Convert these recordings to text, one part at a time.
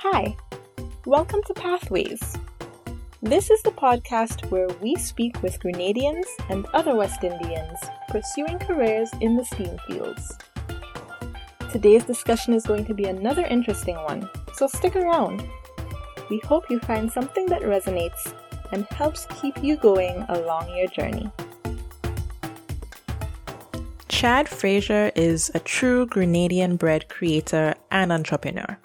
Hi, welcome to Pathways. This is the podcast where we speak with Grenadians and other West Indians pursuing careers in the STEAM fields. Today's discussion is going to be another interesting one, so stick around. We hope you find something that resonates and helps keep you going along your journey. Chad Fraser is a true Grenadian bred creator and entrepreneur.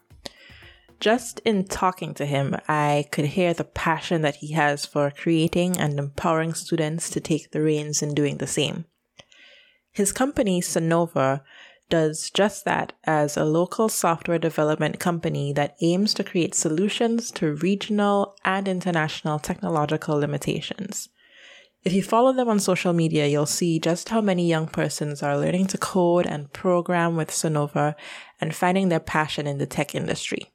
Just in talking to him, I could hear the passion that he has for creating and empowering students to take the reins in doing the same. His company, Sonover, does just that as a local software development company that aims to create solutions to regional and international technological limitations. If you follow them on social media, you'll see just how many young persons are learning to code and program with Sonover and finding their passion in the tech industry.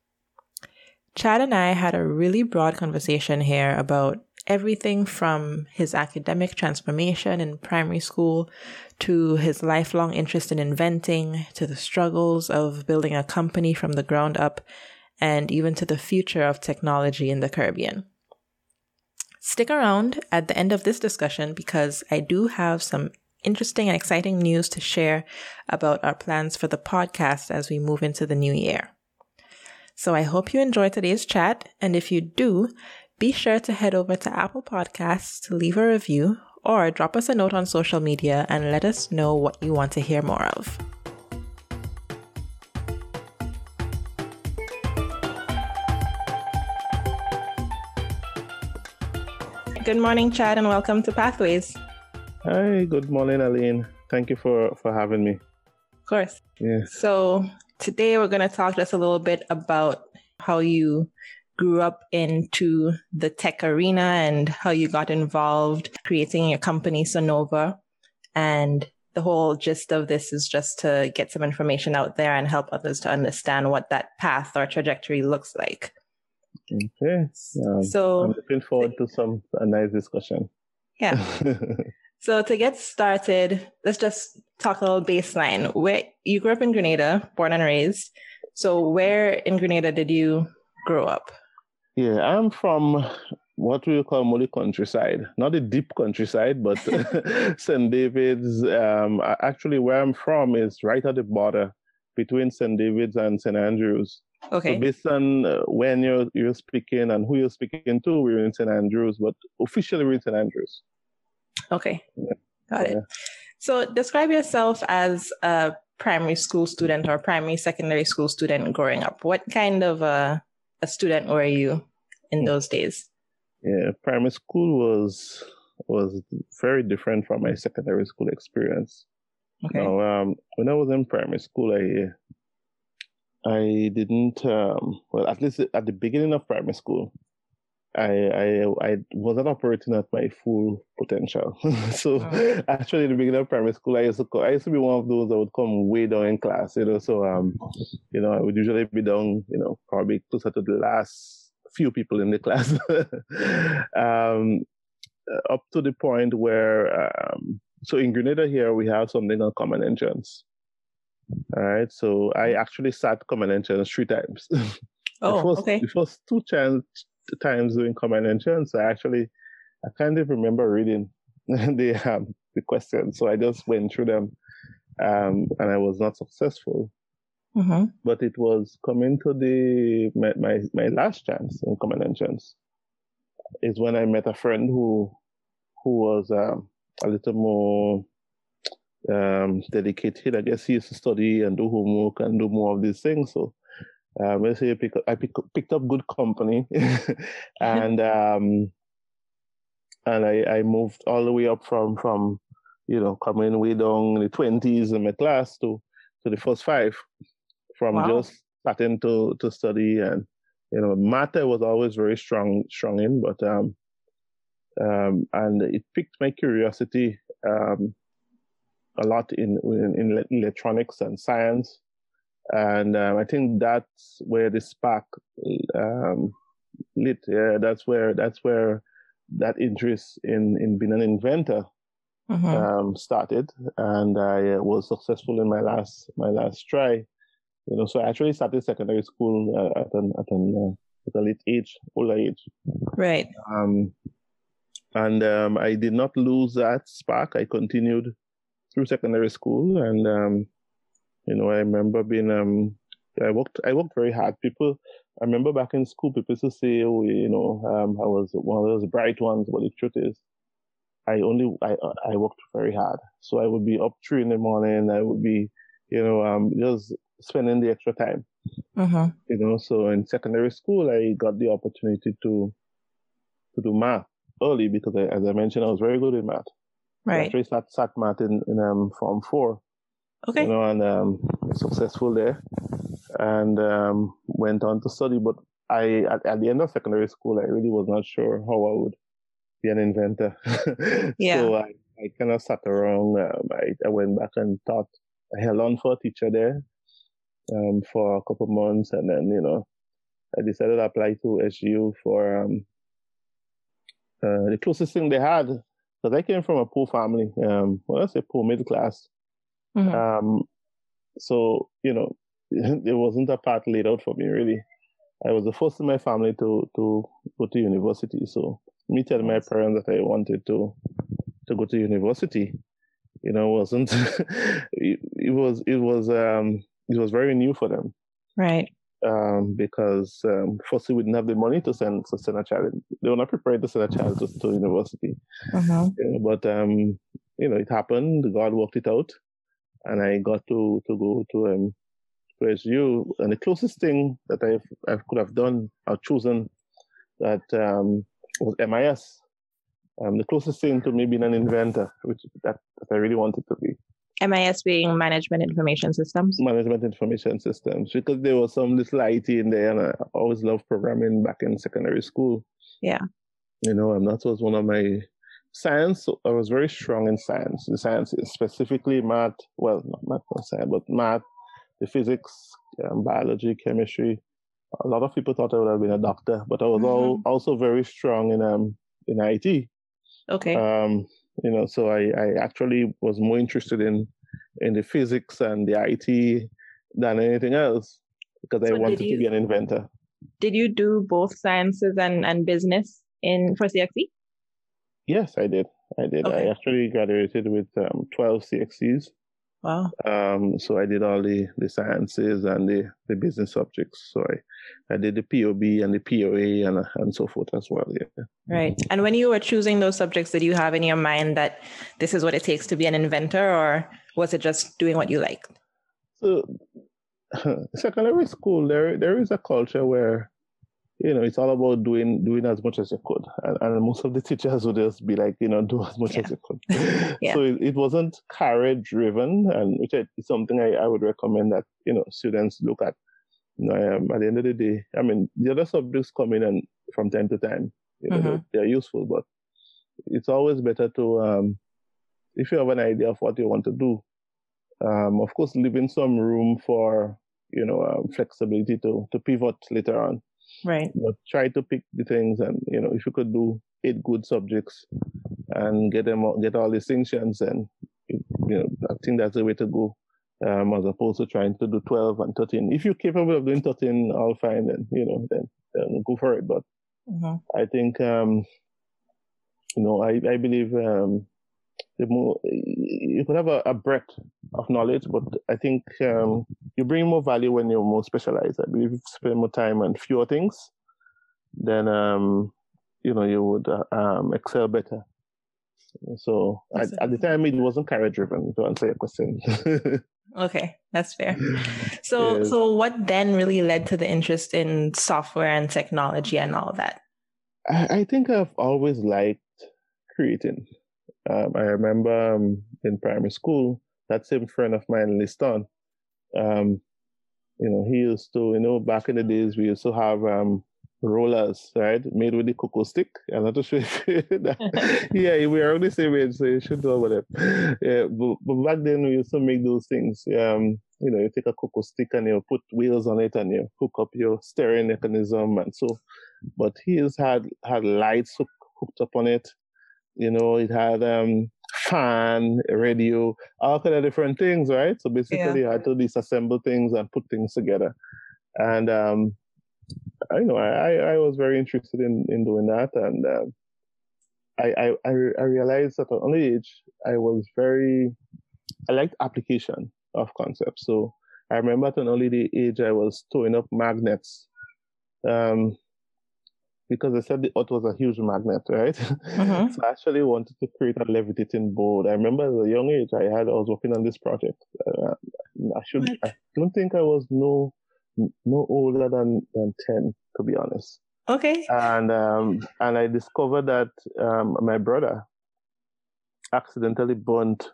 Chad and I had a really broad conversation here about everything from his academic transformation in primary school to his lifelong interest in inventing to the struggles of building a company from the ground up and even to the future of technology in the Caribbean. Stick around at the end of this discussion because I do have some interesting and exciting news to share about our plans for the podcast as we move into the new year. So I hope you enjoy today's chat. And if you do, be sure to head over to Apple Podcasts to leave a review or drop us a note on social media and let us know what you want to hear more of. Good morning, Chad, and welcome to Pathways. Hi, good morning, Aline. Thank you for, for having me. Of course. Yes. So, today we're going to talk just a little bit about how you grew up into the tech arena and how you got involved creating your company, Sonover. And the whole gist of this is just to get some information out there and help others to understand what that path or trajectory looks like. Okay. Um, so I'm looking forward to some a nice discussion. Yeah. so to get started, let's just talk a little baseline. Where you grew up in Grenada, born and raised. So where in Grenada did you grow up? Yeah, I'm from what we call Moly countryside, not the deep countryside, but St. David's. Um, actually, where I'm from is right at the border between St. David's and St. Andrews. Okay. So based on uh, when you're you're speaking and who you're speaking to, we're in St Andrews, but officially we're in St Andrews. Okay. Got it. So describe yourself as a primary school student or primary secondary school student growing up. What kind of a, a student were you in those days? Yeah, primary school was was very different from my secondary school experience. Okay. Now, um, when I was in primary school, I I didn't, um, well, at least at the beginning of primary school, I, I, I wasn't operating at my full potential. so oh. actually, in the beginning of primary school, I used to I used to be one of those that would come way down in class. You know, so um, you know, I would usually be down, you know, probably closer to the last few people in the class. um, up to the point where, um, so in Grenada here we have something called common entrance. All right. So I actually sat common entrance three times. Oh, the first, okay. The first two chance, times doing common entrance, I actually, I can't even remember reading the um, the questions. So I just went through them, um, and I was not successful. Mm-hmm. But it was coming to the my, my my last chance in common entrance is when I met a friend who who was um, a little more um, dedicated. I guess he used to study and do homework and do more of these things. So um, let's say I, pick I pick, picked up good company, and um, and I, I moved all the way up from from you know coming way down in the twenties in my class to to the first five, from wow. just starting to to study and you know math I was always very strong strong in, but um, um, and it piqued my curiosity um, a lot in, in, in electronics and science. And um, I think that's where the spark um, lit. Yeah, that's where that's where that interest in, in being an inventor mm-hmm. um, started. And I was successful in my last my last try. You know, so I actually started secondary school uh, at an at an uh, at a late age, older age. Right. Um, and um, I did not lose that spark. I continued through secondary school, and um, you know, I remember being um, I worked I worked very hard. People, I remember back in school, people used to say, "Oh, you know, um, I was one of those bright ones," but the truth is, I only I I worked very hard. So I would be up three in the morning. I would be, you know, um, just spending the extra time. Uh-huh. You know, so in secondary school, I got the opportunity to to do math early because, I, as I mentioned, I was very good in math. Right. I actually sat, sat math in, in um, Form 4. Okay. You know, and um, successful there. And um, went on to study. But I, at, at, the end of secondary school, I really was not sure how I would be an inventor. yeah. So I, I kind of sat around. Um, I, I went back and taught. I held on for a teacher there um, for a couple months. And then, you know, I decided to apply to SGU for um, uh, the closest thing they had because I came from a poor family. Um, well, I say poor middle class. Mm-hmm. Um, so you know, it wasn't a path laid out for me really. I was the first in my family to to go to university. So me telling my parents that I wanted to to go to university, you know, wasn't it, it was it was um it was very new for them. Right um, because um, firstly we didn't have the money to send to send a child. They were not prepared to send a child to, to university. Uh-huh. You know, but um, you know, it happened. God worked it out, and I got to to go to um to SGU. And the closest thing that I I could have done or chosen that um, was MIS. Um, the closest thing to me being an inventor, which that, that I really wanted to be. MIS being Management Information Systems. Management Information Systems, because there was some little IT in there, and I always loved programming back in secondary school. Yeah. You know, and that was one of my science. I was very strong in science. The science, specifically math. Well, not math, not science, but math, the physics, um, biology, chemistry. A lot of people thought I would have been a doctor, but I was mm-hmm. all, also very strong in um in IT. Okay. Um, you know so I, I actually was more interested in in the physics and the IT than anything else because so I wanted you, to be an inventor. Did you do both sciences and, and business in for CXC? Yes, I did. I did. Okay. I actually graduated with um, 12 CXCs. Wow. Um, so I did all the, the sciences and the, the business subjects. So I, I did the POB and the POA and, and so forth as well. Yeah. Right. And when you were choosing those subjects, did you have in your mind that this is what it takes to be an inventor or was it just doing what you liked? So secondary school, there there is a culture where you know, it's all about doing doing as much as you could. And, and most of the teachers would just be like, you know, do as much yeah. as you could. yeah. So it, it wasn't career driven, and which is something I, I would recommend that you know students look at. You know, um, at the end of the day, I mean, the other subjects come in and from time to time, you know, mm-hmm. they're, they're, useful, but it's always better to, um, if you have an idea of what you want to do, um, of course, leaving some room for you know um, flexibility to to pivot later on. Right. But try to pick the things, and you know, if you could do eight good subjects and get them all, get all the distinctions, and you know, I think that's the way to go. Um, as opposed to trying to do 12 and 13. If you're capable of doing 13, all fine, then, you know, then, then go for it. But mm-hmm. I think, um, you know, I, I believe, um, the more you could have a, a, breadth of knowledge, but I think um, you bring more value when you're more specialized. I believe if you spend more time on fewer things, then um, you know you would uh, um, excel better. So at, at, the time, it wasn't career driven. To answer your question. okay, that's fair. So, yes. so what then really led to the interest in software and technology and all that? I, I think I've always liked creating. Um, I remember um, in primary school, that same friend of mine, Liston, um, you know, he used to, you know, back in the days, we used to have um, rollers, right, made with the cocoa stick. I'm not sure yeah, we are on the same age, so you should know about it. Yeah, but, but back then we used to make those things. Um, you know, you take a cocoa stick and you put wheels on it and you hook up your steering mechanism and so. But he has had had lights hook, hooked up on it. You know, it had um, fan, radio, all kind of different things, right? So basically, yeah. I had to disassemble things and put things together. And um, I know I, I was very interested in, in doing that, and um, I, I I realized at an early age I was very I liked application of concepts. So I remember at an early age I was throwing up magnets. Um, because I said the earth was a huge magnet, right? Mm-hmm. so I actually wanted to create a levitating board. I remember at a young age, I had I was working on this project. Uh, I should, what? I don't think I was no no older than than ten, to be honest. Okay. And um, and I discovered that um, my brother accidentally burnt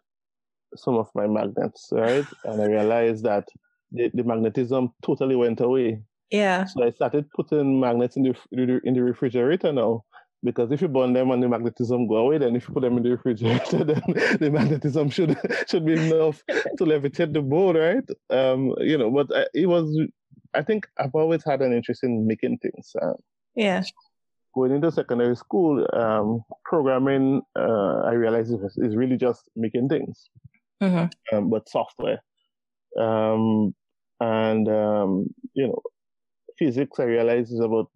some of my magnets, right? and I realized that the, the magnetism totally went away yeah. So I started putting magnets in the in the refrigerator now. Because if you burn them and the magnetism go away, then if you put them in the refrigerator, then the magnetism should should be enough to levitate the board, right? Um, you know, but I, it was. I think I've always had an interest in making things. Uh, yeah. Going into secondary school, um, programming, uh, I realized is really just making things, mm-hmm. um, but software. Um, and um, you know, physics, I realized is about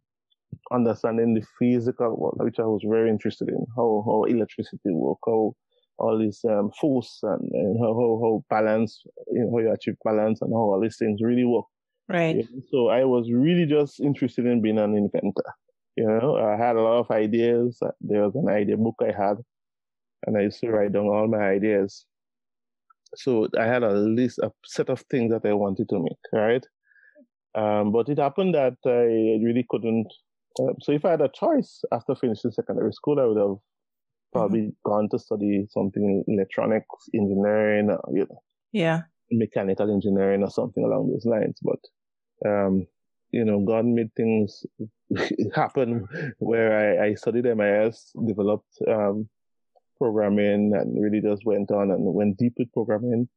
understanding the physical, world, which I was very interested in, how, how electricity work, how all this um, force and, and, how, how, how balance, you know, how you achieve balance and how all these things really work. Right. Yeah. So I was really just interested in being an inventor. You know, I had a lot of ideas. There was an idea book I had, and I used to write down all my ideas. So I had a list, a set of things that I wanted to make, right? Um, but it happened that I really couldn't. Uh, so if I had a choice after finishing secondary school, I would have probably mm-hmm. gone to study something in electronics engineering, or, you know, yeah, mechanical engineering or something along those lines. But um, you know, God made things happen where I, I studied MIS, developed um, programming, and really just went on and went deep with programming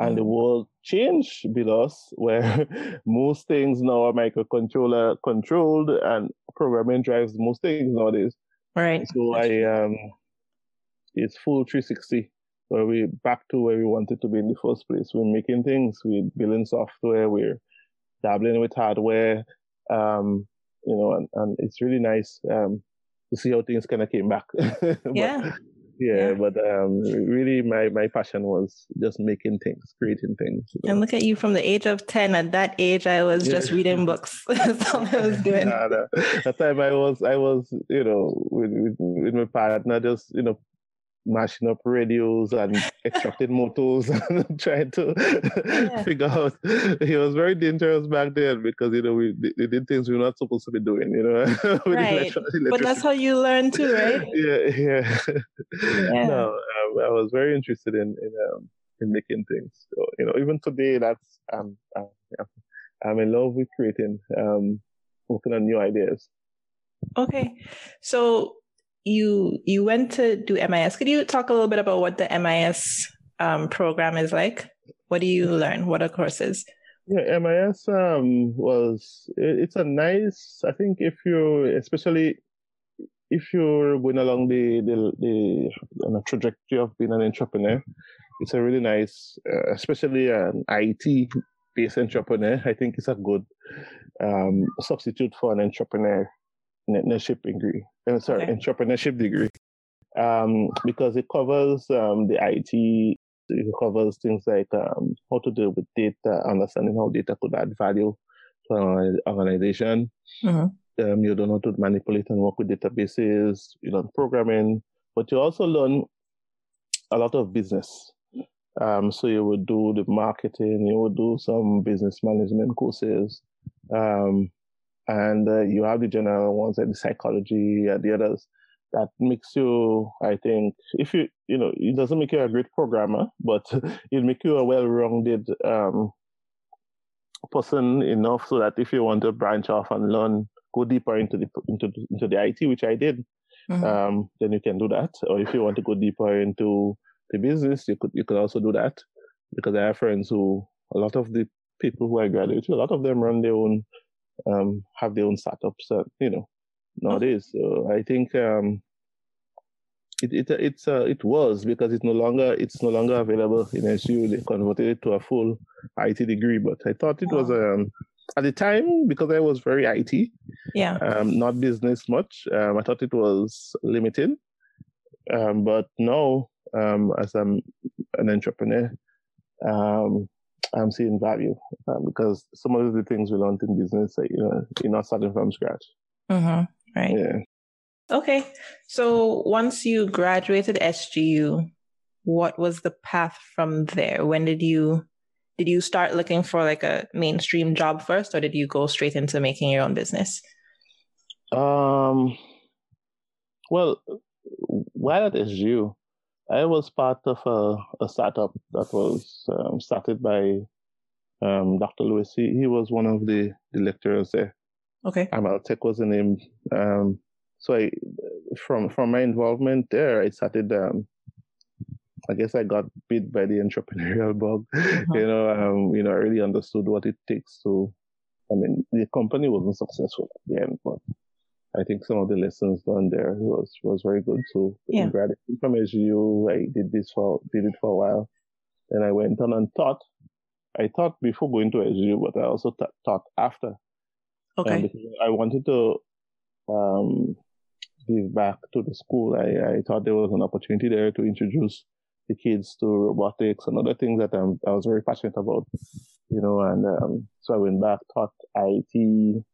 and the world changed with us where most things now are microcontroller controlled and programming drives most things nowadays. Right. So I um it's full 360 where we back to where we wanted to be in the first place. We're making things, we're building software, we're dabbling with hardware, um, you know, and, and it's really nice um to see how things kind of came back. yeah yeah, but um, really, my my passion was just making things, creating things. Know? And look at you from the age of ten. At that age, I was yeah. just reading books. That's all I was doing. Nah, nah. That time, I was I was you know with, with, with my partner, just you know mashing up radios and extracting motors and trying to yeah. figure out. He was very dangerous back then because you know we they did things we were not supposed to be doing. You know, right. But that's how you learn too, right? yeah, yeah. yeah. No, um, I was very interested in in, um, in making things. So, you know, even today, that's um, um I'm in love with creating, um, working on new ideas. Okay, so you you went to do MIS. Could you talk a little bit about what the MIS um, program is like? What do you learn? What are courses? Yeah, MIS um, was it's a nice. I think if you, especially if you're going along the the, the trajectory of being an entrepreneur, it's a really nice, uh, especially an IT based entrepreneur. I think it's a good um, substitute for an entrepreneur entrepreneurship degree. Uh, sorry, okay. entrepreneurship degree. Um, because it covers um, the IT, it covers things like um, how to deal with data, understanding how data could add value to an organization. Mm-hmm. Um, you don't know how to manipulate and work with databases. You learn programming, but you also learn a lot of business. Um, so you would do the marketing, you would do some business management courses. Um, and uh, you have the general ones like the psychology and the others that makes you i think if you you know it doesn't make you a great programmer but it make you a well-rounded um, person enough so that if you want to branch off and learn go deeper into the into the, into the it which i did mm-hmm. um, then you can do that or if you want to go deeper into the business you could you could also do that because i have friends who a lot of the people who i graduated a lot of them run their own um, have their own startups, uh, you know, nowadays. So I think um, it it it's uh, it was because it's no longer it's no longer available in SU. They converted it to a full IT degree, but I thought it was um at the time because I was very IT, yeah, um, not business much. Um, I thought it was limited, um, but now um, as I'm an entrepreneur, um, I'm seeing value uh, because some of the things we learned in business, you know, you're not starting from scratch. Mm-hmm. Right. Yeah. Okay. So once you graduated SGU, what was the path from there? When did you did you start looking for like a mainstream job first or did you go straight into making your own business? Um well, while at SGU, I was part of a, a startup that was um, started by um, Dr. Lewis. He, he was one of the, the lecturers there. Okay. Ameltek was the name. Um, so I, from from my involvement there, I started. Um, I guess I got bit by the entrepreneurial bug. Mm-hmm. You know, um, you know, I really understood what it takes to. I mean, the company wasn't successful at the end, but I think some of the lessons learned there was was very good. So yeah. graduating from SGU, I did this for did it for a while. Then I went on and taught. I taught before going to SGU, but I also taught after. Okay. I wanted to um, give back to the school. I, I thought there was an opportunity there to introduce the kids to robotics and other things that I'm, I was very passionate about, you know, and um, so I went back, taught IT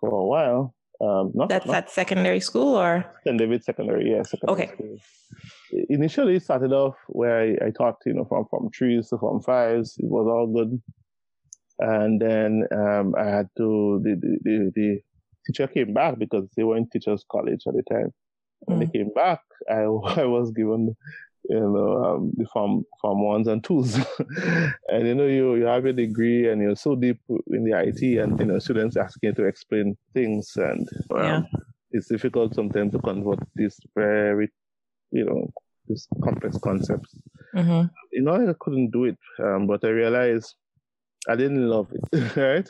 for a while, um, not, That's not at secondary school or? St. David Secondary, yeah. Secondary Okay. School. Initially, it started off where I, I taught, you know, from from threes to from fives. It was all good, and then um, I had to the, the the the teacher came back because they were in teachers' college at the time. When Mm. they came back, I I was given you know um, the form form ones and twos, and you know you you have a degree and you're so deep in the IT, and you know students asking to explain things, and um, Yeah. it's difficult sometimes to convert these very you know these complex concepts. Mm-hmm. You know I couldn't do it, um, but I realized I didn't love it, right?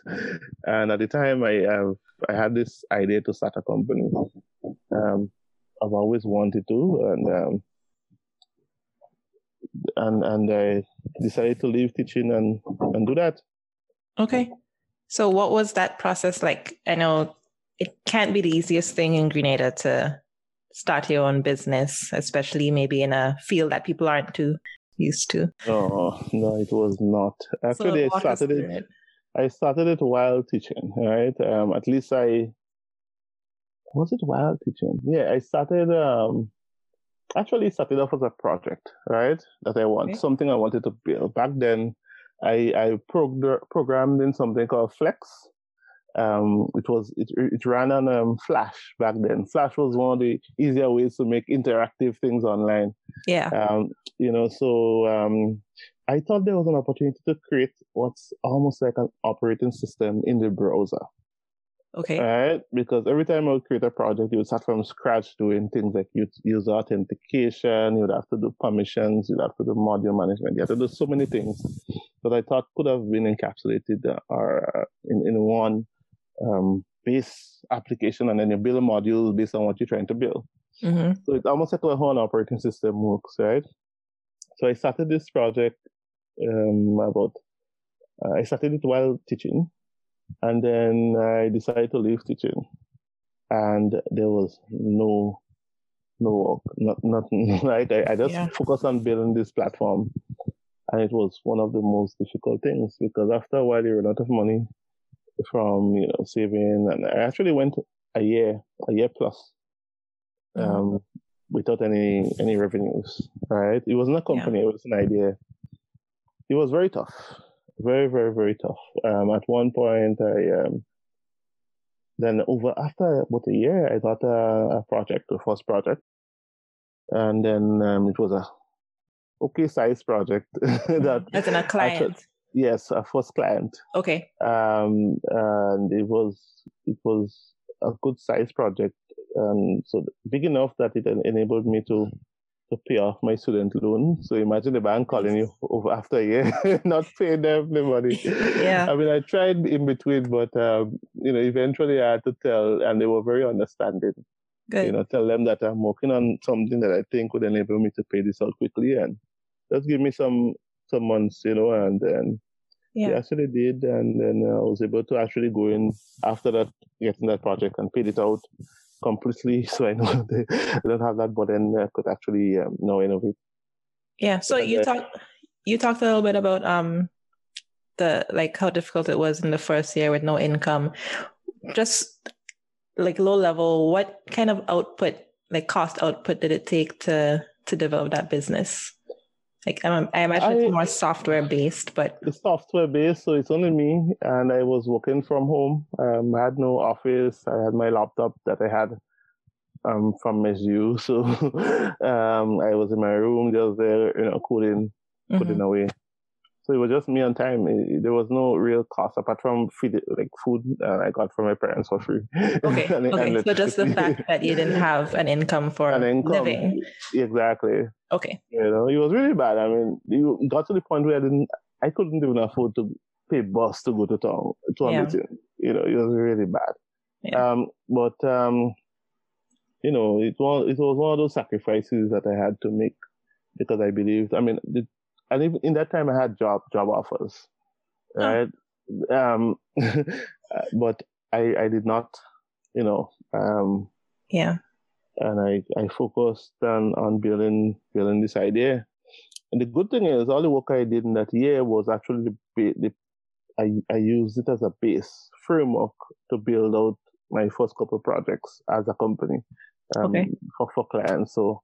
And at the time, I have I had this idea to start a company. Um, I've always wanted to, and um, and and I decided to leave teaching and and do that. Okay. So what was that process like? I know it can't be the easiest thing in Grenada to start your own business, especially maybe in a field that people aren't too used to. No, no, it was not. Actually, so I started it. I started it while teaching, right? Um, at least I was it while teaching. Yeah, I started. Um, actually, started off as a project, right? That I want Okay. something I wanted to build. Back then, I I progr- programmed in something called Flex. Um, it was it it ran on um, Flash back then. Flash was one of the easier ways to make interactive things online. Yeah. Um, you know, so um, I thought there was an opportunity to create what's almost like an operating system in the browser, Okay. right? Because every time I would create a project, you would start from scratch doing things like u- user authentication, you would have to do permissions, you'd have to do module management, you have to do so many things that I thought could have been encapsulated uh, or uh, in, in one um, base application, and then you build modules based on what you're trying to build. hmm So it's almost like how an operating system works, right? So I started this project um, about, uh, I started it while teaching, and then I decided to leave teaching, and there was no, no work, not nothing. Like I, I just Yeah. focused on building this platform, and it was one of the most difficult things because after a while you run out of money from you know saving, and I actually went a year, a year plus um, without any any revenues. Right? It wasn't a company; it was an idea. It was very tough, very very very tough. Um, at one point, I um, then over after about a year, I got a, a project, the first project, and then um, it was a okay size project that As in a client. yes, a first client Okay. um, and it was it was a good size project, um, so big enough that it enabled me to to pay off my student loan. So imagine the bank calling you over after a year, not paying them the money. Yeah. I mean, I tried in between, but um, you know, eventually I had to tell, and they were very understanding. Good. You know, tell them that I'm working on something that I think would enable me to pay this out quickly, and just give me some some months, you know, and then Yeah. they actually did, and then I was able to actually go in after that, getting that project and paid it out completely, so I know they I don't have that, but then I could actually um, now innovate. Yeah. So you then- talked you talked a little bit about um the like how difficult it was in the first year with no income. Just like low level, what kind of output, like cost output did it take to to develop that business? Like I'm, I imagine I- it's more software based, but It's software based, so it's only me, and I was working from home. Um, I had no office. I had my laptop that I had um, from SU, so um, I was in my room just there, you know, coding, Mhm. putting away. So it was just me on time. It- there was no real cost apart from feed, like food uh, I got from my parents for free. okay, And- and. So just the fact that you didn't have an income for An income. living. Exactly. Okay. You know, it was really bad. I mean, you got to the point where I didn't, I couldn't even afford to pay bus to go to town to a Yeah. meeting. You know, it was really bad. Yeah. Um, but um, you know, it was it was one of those sacrifices that I had to make because I believed. I mean, the, and even in that time I had job job offers, Oh. right? Um, but I I did not, you know, um, Yeah. and I, I focused on, on building building this idea. And the good thing is, all the work I did in that year was actually the, the I I used it as a base framework to build out my first couple projects as a company um, Okay. for for clients. So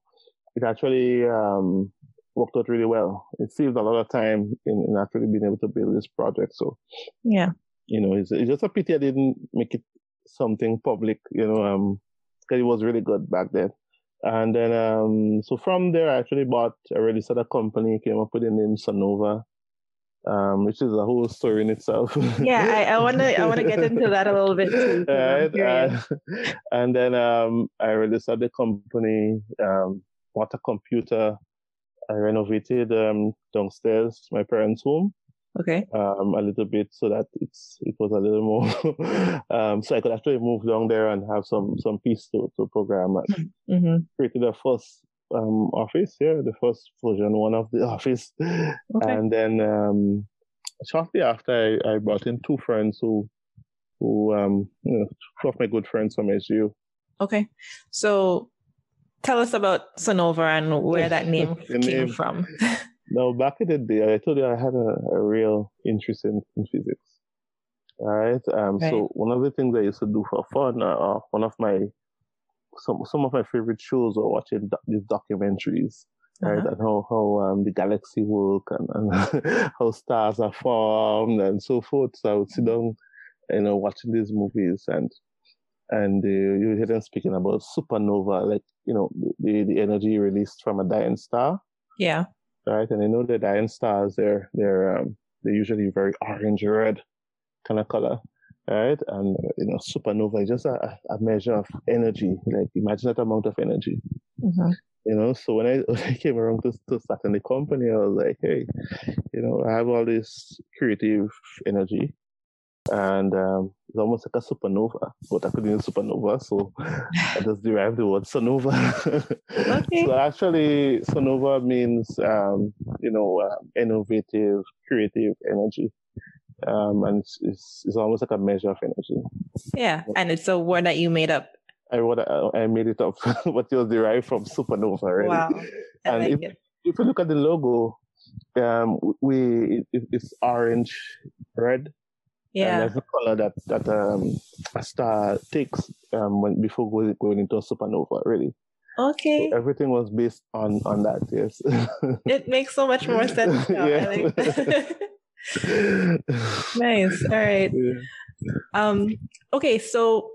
it actually um, worked out really well. It saved a lot of time in, in actually being able to build this project. So Yeah. you know, it's, it's just a pity I didn't make it something public, you know, um, cause it was really good back then. And then, um, so from there, I actually bought, I registered a company, came up with the name Sonover, um, which is a whole story in itself. Yeah. I, I wanna I wanna get into that a little bit too. I'm Right, uh, and then, um, I registered the company, um, bought a computer. I renovated, um, downstairs, my parents' home okay. um, a little bit so that it's it was a little more um, so I could actually move down there and have some some peace to, to program and hmm created the first um, office here, the first version one of the office. Okay. And then um, shortly after I, I brought in two friends who who um you know two of my good friends from SU. Okay. So tell us about Sonover and where that name came name. from. Now back in the day I told you I had a, a real interest in, in physics. All right. Um, Right. So one of the things I used to do for fun, uh, one of my some some of my favorite shows were watching doc- these documentaries, right? Uh-huh. And how how um, the galaxy work and, and how stars are formed and so forth. So I would sit down, you know, watching these movies and and uh, you hear them speaking about supernova, like you know the the energy released from a dying star Yeah. right? And I know the dying stars, they're they're um, they're usually very orange red kind of color, right? And uh, you know, supernova is just a, a measure of energy. Like imagine that amount of energy, hmm you know. So when I when I came around to to starting the company, I was like, hey, you know, I have all this creative energy. And um, it's almost like a supernova, but I couldn't use supernova, so I just derived the word sonover. Okay. So actually, sonover means um, you know uh, innovative, creative energy, um, and it's, it's it's almost like a measure of energy. Yeah. And it's a word that you made up. I wrote, I made it up, but it was derived from supernova. Really. Wow. I And like if- it. If you look at the logo, um, we it, it's orange, red, and Yeah. that's the color that that um, a star takes um, when before going, going into a supernova. Really, Okay. so everything was based on on that. Yes. It makes so much more sense now. Yeah. like nice. All right. Yeah. Um, okay, so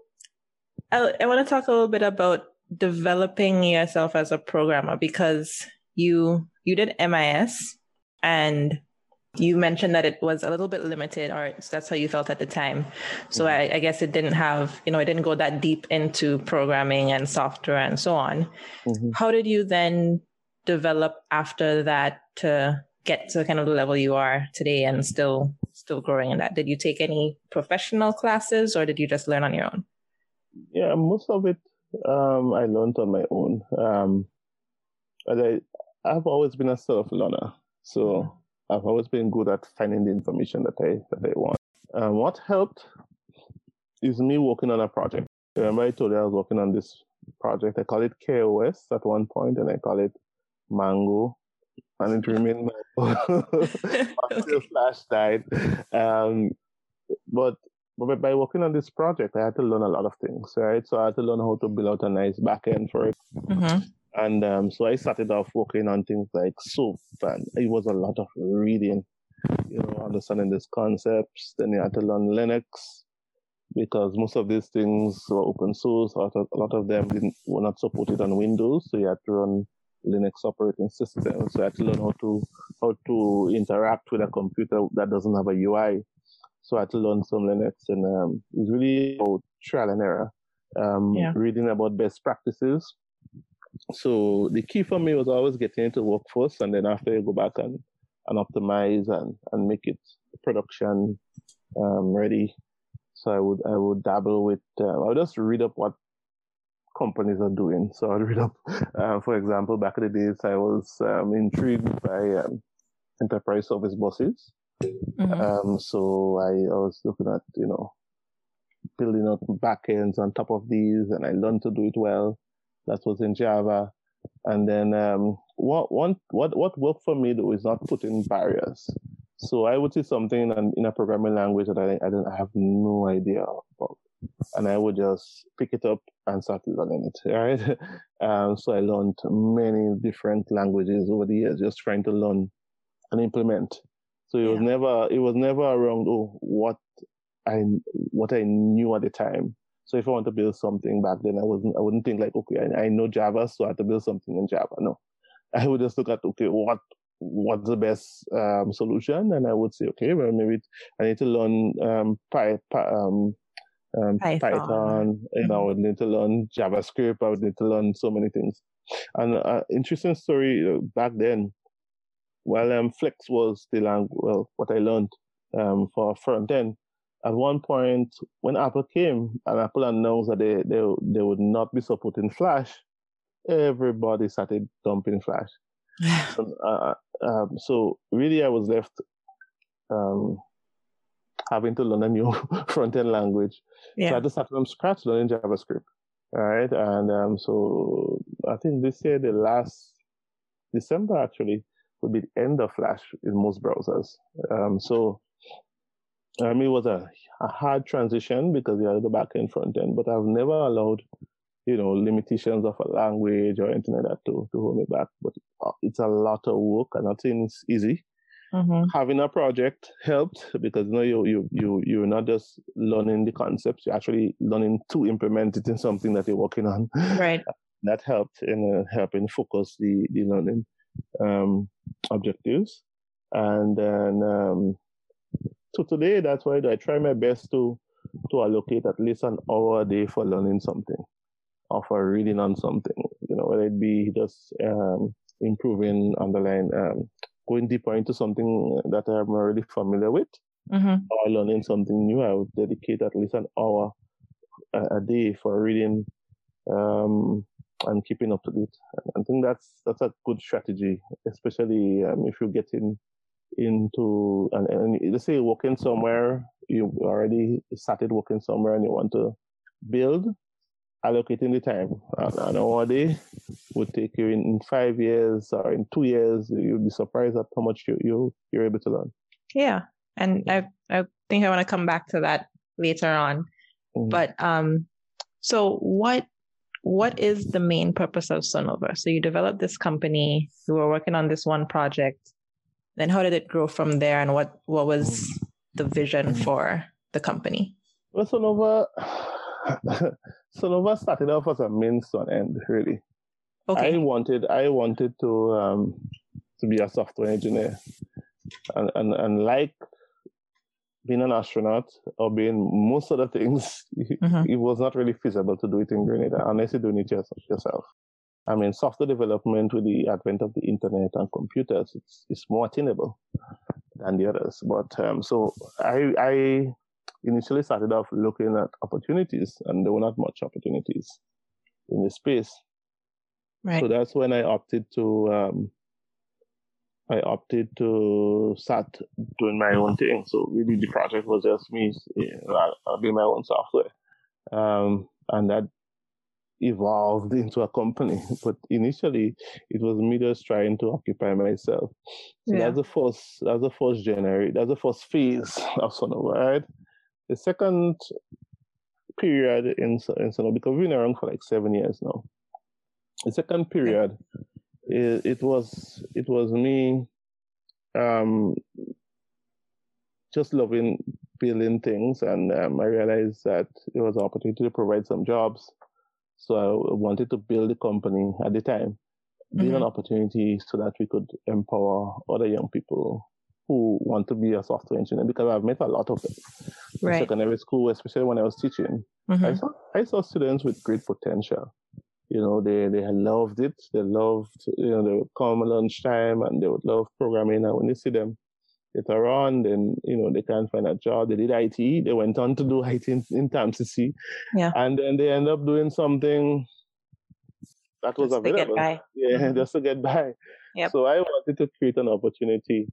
I, I want to talk a little bit about developing yourself as a programmer because you you did MIS and you mentioned that it was a little bit limited, or that's how you felt at the time. So I, I guess it didn't have, you know, it didn't go that deep into programming and software and so on. Mhm. How did you then develop after that to get to kind of the level you are today and still still growing in that? Did you take any professional classes or did you just learn on your own? Yeah, most of it Um, I learned on my own. Um, I, I've always been a self learner, so mm-hmm. I've always been good at finding the information that I that I want. Um, what helped is me working on a project. Remember, I told you I was working on this project. I call it KOS at one point, and I call it Mango, and it remained Mango until Flash died. Um, but but by working on this project, I had to learn a lot of things, right? So I had to learn how to build out a nice backend for it. Mm-hmm. And um, so I started off working on things like SOAP, and it was a lot of reading, you know, understanding these concepts. Then you had to learn Linux because most of these things were open source. A lot of, a lot of them didn't, were not supported on Windows, so you had to run Linux operating system. So I had to learn how to how to interact with a computer that doesn't have a UI. So I had to learn some Linux, and um, it's really about trial and error. Um, yeah. Reading about best practices. So the key for me was always getting into workforce, and then after you go back and, and optimize and, and make it production um, ready. So I would I would dabble with uh, I would just read up what companies are doing. So I'd read up, uh, for example, back in the days I was um, intrigued by um, enterprise service buses. Mm-hmm. Um, so I, I was looking at, you know, building up backends on top of these and I learned to do it well. That was in Java. And then, um, what, one, what, what worked for me though is not putting barriers. So I would see something in, in a programming language that I, I, don't, I have no idea about. And I would just pick it up and start learning it, right? Um, so I learned many different languages over the years, just trying to learn and implement. So it yeah. was never it was never around oh what I what I knew at the time. So if I want to build something back then, I wasn't I wouldn't think like okay I, I know Java, so I have to build something in Java. No, I would just look at okay what what's the best um, solution, and I would say okay well maybe I need to learn um, Py, um, um, Python. Python. You know, I would need to learn JavaScript. I would need to learn so many things. And uh, interesting story uh, back then while um, Flex was the language, well, what I learned um, for front end, at one point when Apple came and Apple announced that they, they, they would not be supporting Flash, everybody started dumping Flash. and, uh, um, so really, I was left um, having to learn a new front end language. Yeah. So I just started from scratch learning JavaScript. All right. And um, so I think this year, the last December actually, would be the end of Flash in most browsers. Um, so um, it was a, a hard transition because you had the back end, front end, but I've never allowed, you know, limitations of a language or anything like that to, to hold me back. But uh, it's a lot of work and nothing is easy. Mm-hmm. Having a project helped because you know you you you you're not just learning the concepts, you're actually learning to implement it in something that you're working on. Right. that helped in uh, helping focus the the learning um, objectives. And then, um, so today, that's why I try my best to, to allocate at least an hour a day for learning something or for reading on something, you know, whether it be just, um, improving underlying, um, going deeper into something that I'm already familiar with mm-hmm. or learning something new. I would dedicate at least an hour a, a day for reading, um, and keeping up to date. I think that's that's a good strategy, especially um, if you're in into and, and let's say you're working somewhere, you already started working somewhere, and you want to build. Allocating the time, an hour a day would take you in five years or in two years. You'll be surprised at how much you, you you're able to learn. Yeah, and I I think I want to come back to that later on. Mm-hmm. But um, so what what is the main purpose of Sonover? So you developed this company, you were working on this one project. Then how did it grow from there and what, what was the vision for the company? Well, Sonover, Sonover started off as a means to an end, really. Okay. I wanted, I wanted to, um, to be a software engineer. And, and, and like being an astronaut or being most of the things, mm-hmm. it was not really feasible to do it in Grenada unless you're doing it yourself. I mean, software development with the advent of the internet and computers, it's, it's more attainable than the others. But um, so I, I initially started off looking at opportunities, and there were not much opportunities. in the space. Right. So that's when I opted to um, I opted to start doing my own thing. So really, the project was just me you know, doing my own software, um, and that evolved into a company. But initially, it was me just trying to occupy myself. So yeah. that's the first. That's the first January. That's the first phase of Sonover. Right. The second period in in Sonover because we've been around for like seven years now. The second period, it, it was it was me, um, just loving building things, and um, I realized that it was an opportunity to provide some jobs so I wanted to build a company at the time, build mm-hmm. an opportunity so that we could empower other young people who want to be a software engineer because I've met a lot of them right. in secondary school, especially when I was teaching. Mm-hmm. I saw I saw students with great potential. You know, they they loved it. They loved you know they would come lunchtime and they would love programming. And when you see them later on, then you know they can't find a job. They did IT. They went on to do IT in, in TAMCC. Yeah. And then they end up doing something that was just available. Yeah, mm-hmm. just to get by. Yep. So I wanted to create an opportunity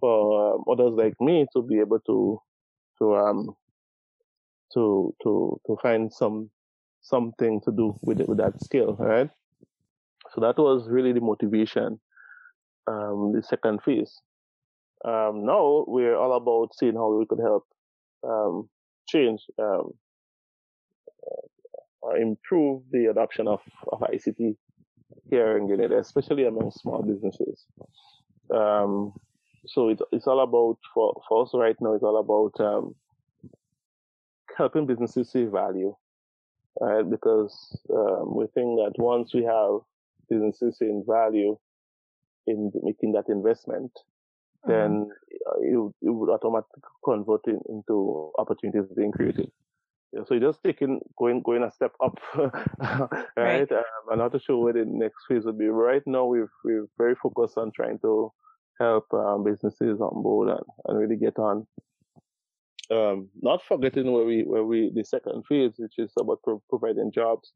for um, others like me to be able to to um to to to find some something to do with it, with that skill, right? So that was really the motivation. Um, the second phase. Um, now we're all about seeing how we could help um, change um, uh, improve the adoption of, of ICT here in Grenada, especially among small businesses. Um, so it, it's all about for, for us right now. It's all about um, helping businesses see value, right? Because um, we think that once we have businesses seeing value in making that investment, then mm-hmm. uh, it, it would automatically convert in, into opportunities being created. Yeah, so you're just taking going going a step up, right? right. Um, I'm not sure where the next phase would be. Right now, we've we're very focused on trying to help um, businesses on board and, and really get on. Um, not forgetting where we where we the second phase, which is about pro- providing jobs.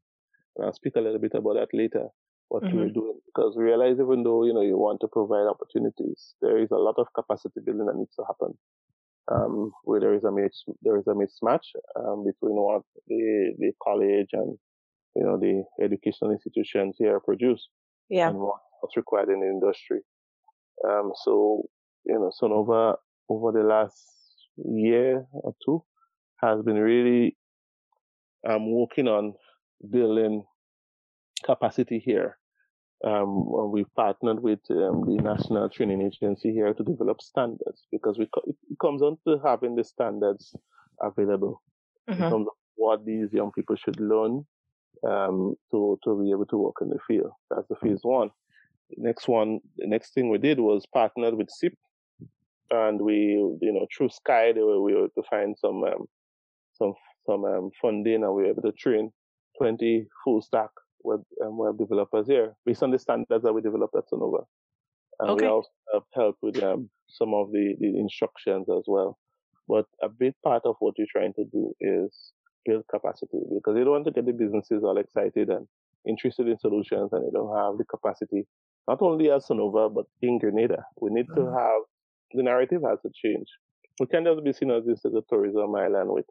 And I'll speak a little bit about that later what mm-hmm. we're doing because we realize even though you know you want to provide opportunities, there is a lot of capacity building that needs to happen. Um, where there is a mis- there is a mismatch um, between what the the college and you know the educational institutions here produce yeah. and what's required in the industry. Um, so you know, Sonover over the last year or two has been really um, working on building capacity here um, we partnered with um, the National Training Agency here to develop standards because we co- it comes on to having the standards available mm-hmm. in terms of what these young people should learn um, to to be able to work in the field. That's the phase one. The next one, the next thing we did was partnered with CIP, and we, you know, through Sky, they were, we were able to find some um, some some um, funding, and we were able to train 20 full stack web, um, web developers here based on the standards that we developed at Sonover. And okay. we also have help with um, some of the, the instructions as well. But a big part of what you're trying to do is build capacity because you don't want to get the businesses all excited and interested in solutions and they don't have the capacity, not only at Sonover, but in Grenada. We need mm-hmm. to have, the narrative has to change. We can't just be seen as this as a tourism island with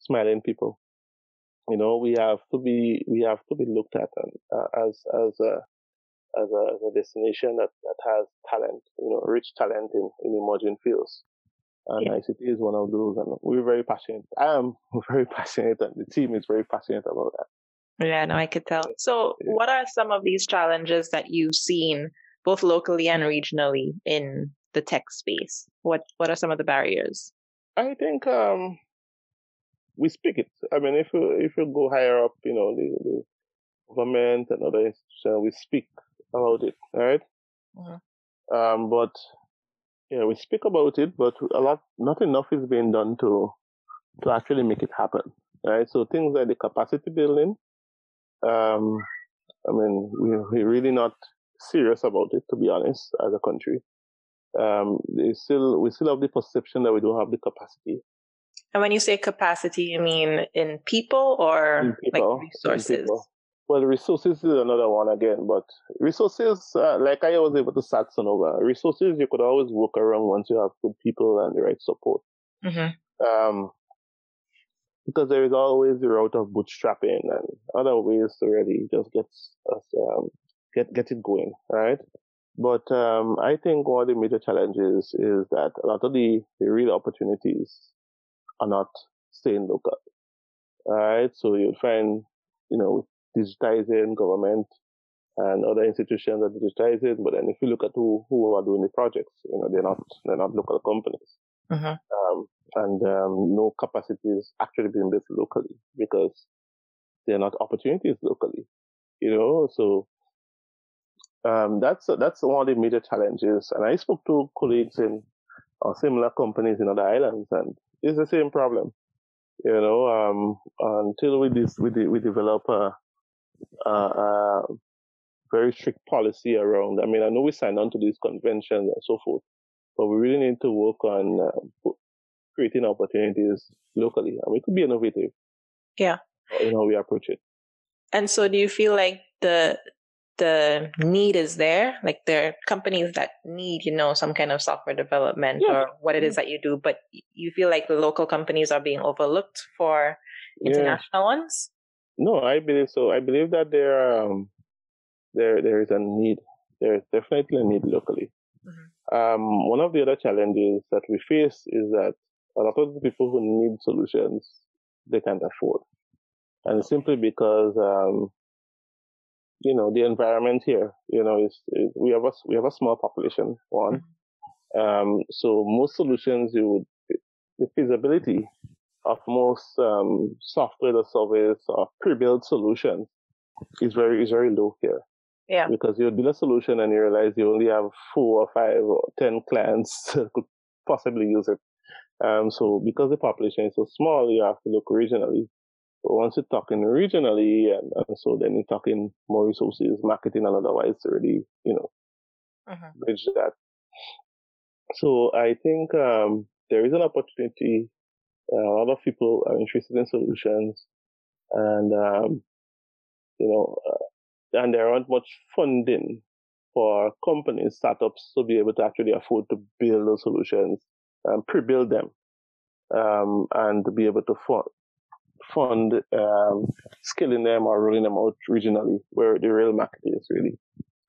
smiling people you know, we have to be we have to be looked at and, uh, as as a as a, as a destination that, that has talent, you know, rich talent in, in emerging fields. And yeah. ICT is one of those, and we're very passionate. I am very passionate, and the team is very passionate about that. Yeah, no, I could tell. So, yeah. what are some of these challenges that you've seen, both locally and regionally, in the tech space? What What are some of the barriers? I think um, we speak it. I mean, if you if you go higher up, you know, the, the government and other institutions, we speak about it, right? Mm-hmm. Um, but yeah, we speak about it, but a lot, not enough is being done to to actually make it happen, right? So things like the capacity building, um, I mean, we, we're really not serious about it, to be honest, as a country. Um, still, we still have the perception that we don't have the capacity and when you say capacity, you mean in people or in people, like resources? Well, resources is another one again, but resources, uh, like I was able to start Sonover, resources you could always work around once you have good people and the right support. Mm-hmm. Um, because there is always the route of bootstrapping and other ways to really just get us, um, get, get it going, right? But, um, I think one of the major challenges is that a lot of the, the real opportunities are not staying local. All right. So you'll find, you know, digitizing government and other institutions are digitizing. But then if you look at who, who are doing the projects, you know, they're not, they're not local companies. Uh-huh. Um, and um, no capacity is actually being built locally because they're not opportunities locally, you know. So um, that's that's one of the major challenges. And I spoke to colleagues in or similar companies in other islands, and it's the same problem. You know, um, until we this we, we develop a, a, a, very strict policy around. I mean, I know we signed on to these conventions and so forth, but we really need to work on uh, creating opportunities locally, and we could be innovative. Yeah, you know, we approach it. And so, do you feel like the the need is there. Like there are companies that need, you know, some kind of software development yeah. or what it is that you do, but you feel like the local companies are being overlooked for international yeah. ones? No, I believe so. I believe that there um there there is a need. There is definitely a need locally. Mm-hmm. Um, one of the other challenges that we face is that a lot of the people who need solutions they can't afford, and simply because um, you know the environment here you know is, is, we have a we have a small population one. Mm-hmm. um, so most solutions you would the feasibility of most um, software or service or pre-built solutions is very is very low here. Yeah. Because you build a solution and you realize you only have four or five or ten clients that could possibly use it. Um, so because the population is so small you have to look regionally but once you're talking regionally, and, and, so then you're talking more resources, marketing, and otherwise, already, you know, uh-huh. bridge that. So I think um, there is an opportunity. Uh, a lot of people are interested in solutions, and um, you know, uh, and there aren't much funding for companies, startups to be able to actually afford to build those solutions and pre-build them, um, and to be able to fund, fund um, skilling them or rolling them out regionally where the real market is really.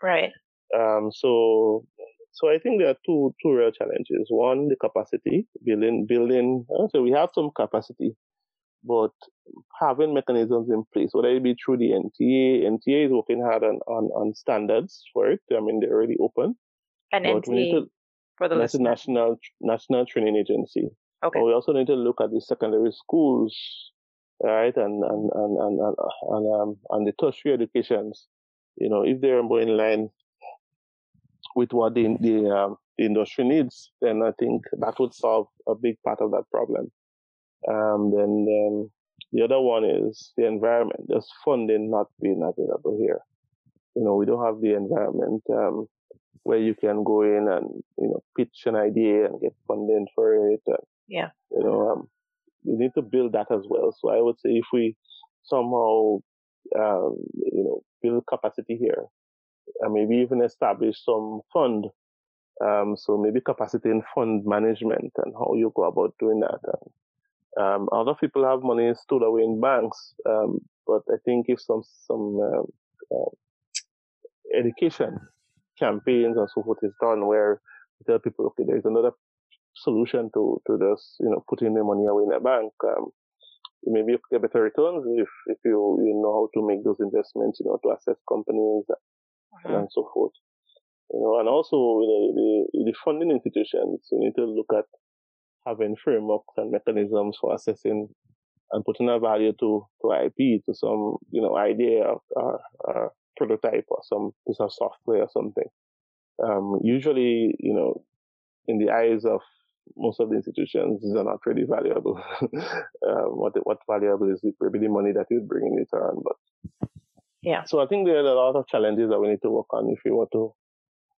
Right. Um, so, so I think there are two two real challenges. One, the capacity building building. Uh, so we have some capacity, but having mechanisms in place, whether it be through the NTA, NTA is working hard on on, on standards for it. I mean, they're already open. And NTA to, for the that's national national training agency. Okay. But we also need to look at the secondary schools right? And and and and and, and, um, and the tertiary educations, you know, if they're more in line with what the the, um, the industry needs, then I think that would solve a big part of that problem. Um, then then the other one is the environment. There's funding not being available here. You know, we don't have the environment um, where you can go in and you know pitch an idea and get funding for it. And, yeah. You know, um, we need to build that as well. So I would say if we somehow, um, you know, build capacity here, and maybe even establish some fund. Um, so maybe capacity in fund management and how you go about doing that. And, um, other people have money stored away in banks, um, but I think if some some uh, education campaigns and so forth is done, where you tell people, okay, there's another solution to, to just, you know, putting the money away in a bank. Um, maybe you get better returns if, if you, you know how to make those investments, you know, to assess companies uh-huh. and so forth. You know, and also the, the, the funding institutions, you need to look at having frameworks and mechanisms for assessing and putting a value to, to IP, to some, you know, idea or, or prototype or some piece of software or something. Um, usually, you know, in the eyes of most of the institutions these are not really valuable. um, what what valuable is maybe the money that you bring in return, but yeah. So I think there are a lot of challenges that we need to work on if we want to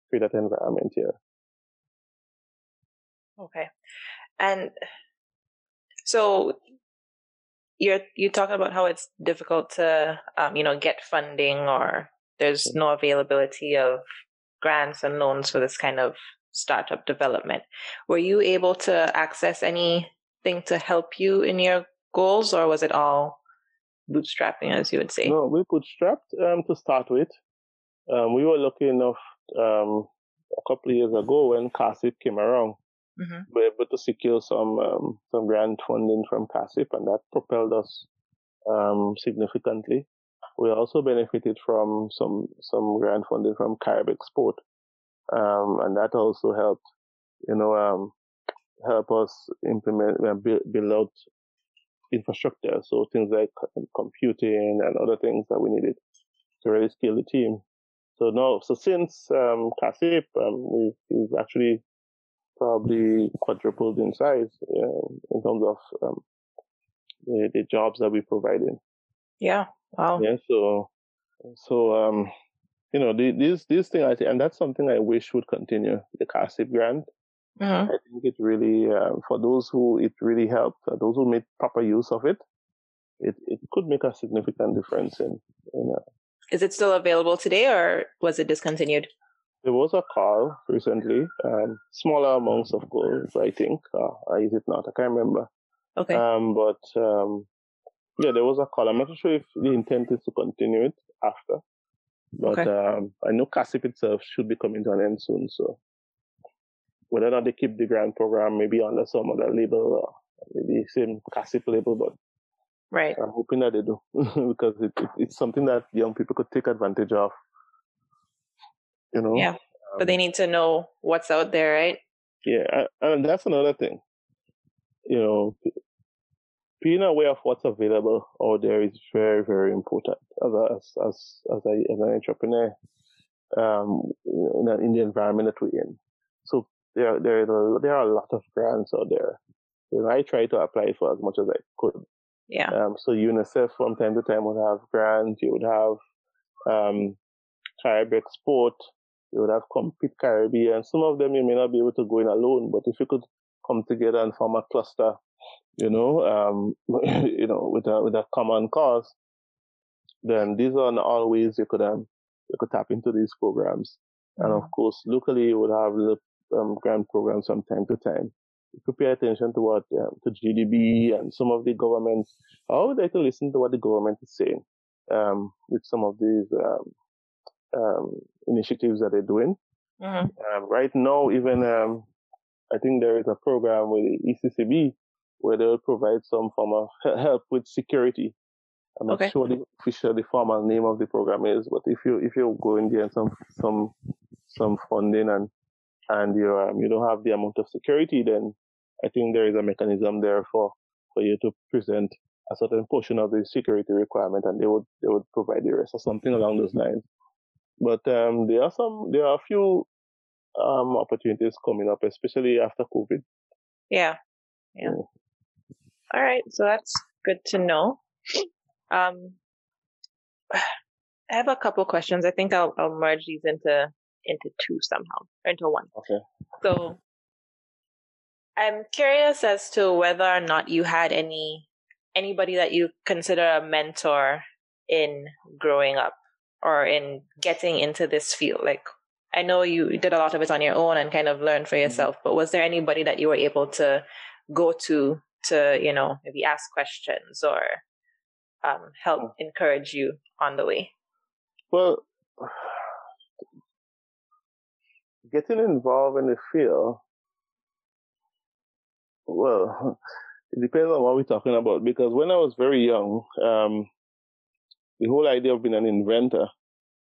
create that environment here. Okay, and so you're you're talking about how it's difficult to um, you know get funding or there's no availability of grants and loans for this kind of startup development. Were you able to access anything to help you in your goals, or was it all bootstrapping, as you would say? No, we bootstrapped um, to start with. Um, we were lucky enough um, a couple of years ago when CASIP came around. Mm-hmm. We were able to secure some um, some grant funding from CASIP, and that propelled us um, significantly. We also benefited from some some grant funding from Carib Export, um, and that also helped, you know, um, help us implement uh, build, build out infrastructure. So things like computing and other things that we needed to really scale the team. So now, so since um, CASIP, um, we've, we've actually probably quadrupled in size uh, in terms of um, the, the jobs that we provide in. Yeah. Wow. Yeah. So, so um, you know, the, this this thing, I think, and that's something I wish would continue. The CASIP grant. Mm-hmm. I think it really, uh, for those who it really helped, uh, those who made proper use of it, it, it could make a significant difference in. in uh, Is it still available today, or was it discontinued? There was a call recently, um, smaller amounts of gold, I think. Uh, is it not? I can't remember. Okay. Um, but um, yeah, there was a call. I'm not sure if the intent is to continue it after. But okay. um, I know CASIP itself should be coming to an end soon. So whether or not they keep the grant program, maybe under some other label or maybe same CASIP label, but right. I'm hoping that they do because it, it, it's something that young people could take advantage of. You know? Yeah. Um, but they um, need to know what's out there, right? Yeah. And that's another thing. You know, being aware of what's available out there is very, very important as a, as as as, a, as an entrepreneur um, in, a, in the environment that we're in. So there there there are a lot of grants out there. You know, I try to apply for as much as I could. Yeah. Um, so UNICEF from time to time would have grants. You would have um, Carib Export. You would have Compete Caribbean. Some of them you may not be able to go in alone, but if you could come together and form a cluster you know, um, you know, with a with a common cause, then these are all ways you could um you could tap into these programs. And of mm-hmm. course, locally you would have um, grant programs from time to time. If you pay attention to what um, to GDB and some of the governments, I would like to listen to what the government is saying um, with some of these um, um, initiatives that they're doing. Mm-hmm. Um, right now, even I think there is a program with the ECCB where they'll provide some form of help with security. I'm not okay. sure the official, the formal name of the program is, but if you if you go in there and some some some funding and and you um, you don't have the amount of security, then I think there is a mechanism there for for you to present a certain portion of the security requirement, and they would they would provide the rest or something along those lines. But um, there are some there are a few um, opportunities coming up, especially after COVID. Yeah, yeah. All right, so that's good to know. Um, I have a couple questions. I think I'll I'll merge these into into two somehow, or into one. Okay. So I'm curious as to whether or not you had any anybody that you consider a mentor in growing up or in getting into this field. Like I know you did a lot of it on your own and kind of learned for mm-hmm. yourself, mm-hmm. but was there anybody that you were able to go to to you know maybe ask questions or um, help encourage you on the way well getting involved in the field well it depends on what we're talking about because when i was very young um, the whole idea of being an inventor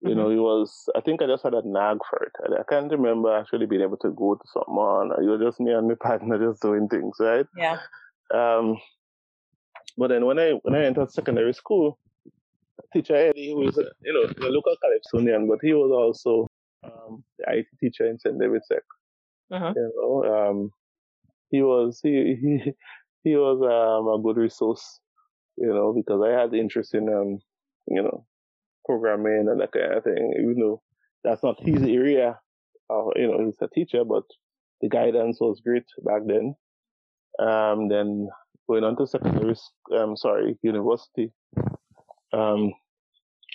you mm-hmm. know, it was, I think I just had a nag for it. I, I, can't remember actually being able to go to someone. It was just me and my partner just doing things, right? Yeah. Um, but then when I when I entered secondary school, teacher Eddie, who is a, you know a local Calypsonian, but he was also um, the IT teacher in St. David's Sec. Uh-huh. You know, um, he was he he he was um, a good resource, you know, because I had interest in um, you know, programming and that kind of thing. Even though that's not his area, uh, you know, he's a teacher, but the guidance was great back then. Um, then going on to secondary, um, sorry, university. Um,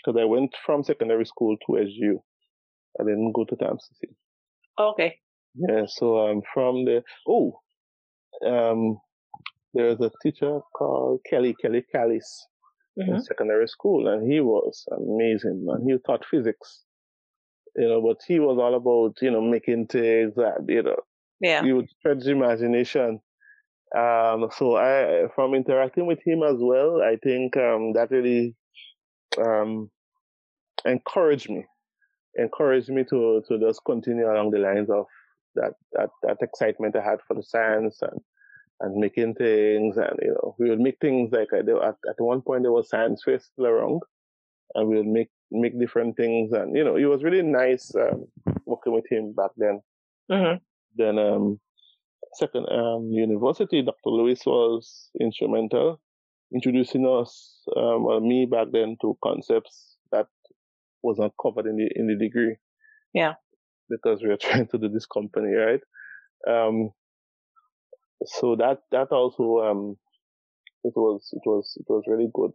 because I went from secondary school to SGU. I didn't go to TAMCC. Okay. Yeah, so um, from the oh, um, there's a teacher called Kelly Kelly Callis mm-hmm. in secondary school, and he was amazing, man. He taught physics, you know, but he was all about you know making things that you know, yeah, you would stretch the imagination. Um, so I, from interacting with him as well, I think um, that really um, encouraged me, encouraged me to to just continue along the lines of that that that excitement I had for the science and and making things and you know we would make things like uh, at at one point there was science fair still around and we would make make different things and you know it was really nice um, working with him back then. Mm-hmm. Then um, second um, university, Dr. Lewis was instrumental introducing us um, well, me back then to concepts that was not covered in the in the degree. Yeah because we are trying to do this company, right? Um, so that that also um, it was it was it was really good.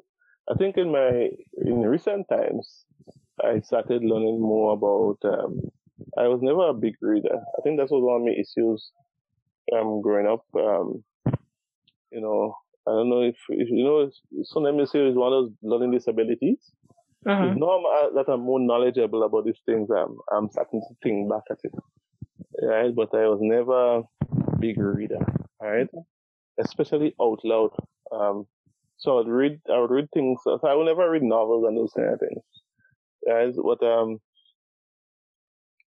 I think in my in recent times, I started learning more about. Um, I was never a big reader. I think that was one of my issues um, growing up. Um, you know, I don't know if, if you know, some me say is one of those learning disabilities. Now I'm, that I'm more knowledgeable about these things, I'm, I'm starting to think back at it. Right? But I was never a big reader, right? Especially out loud. Um, so I'd read, I would read things. So I would never read novels and those kind of things. Right? But, um,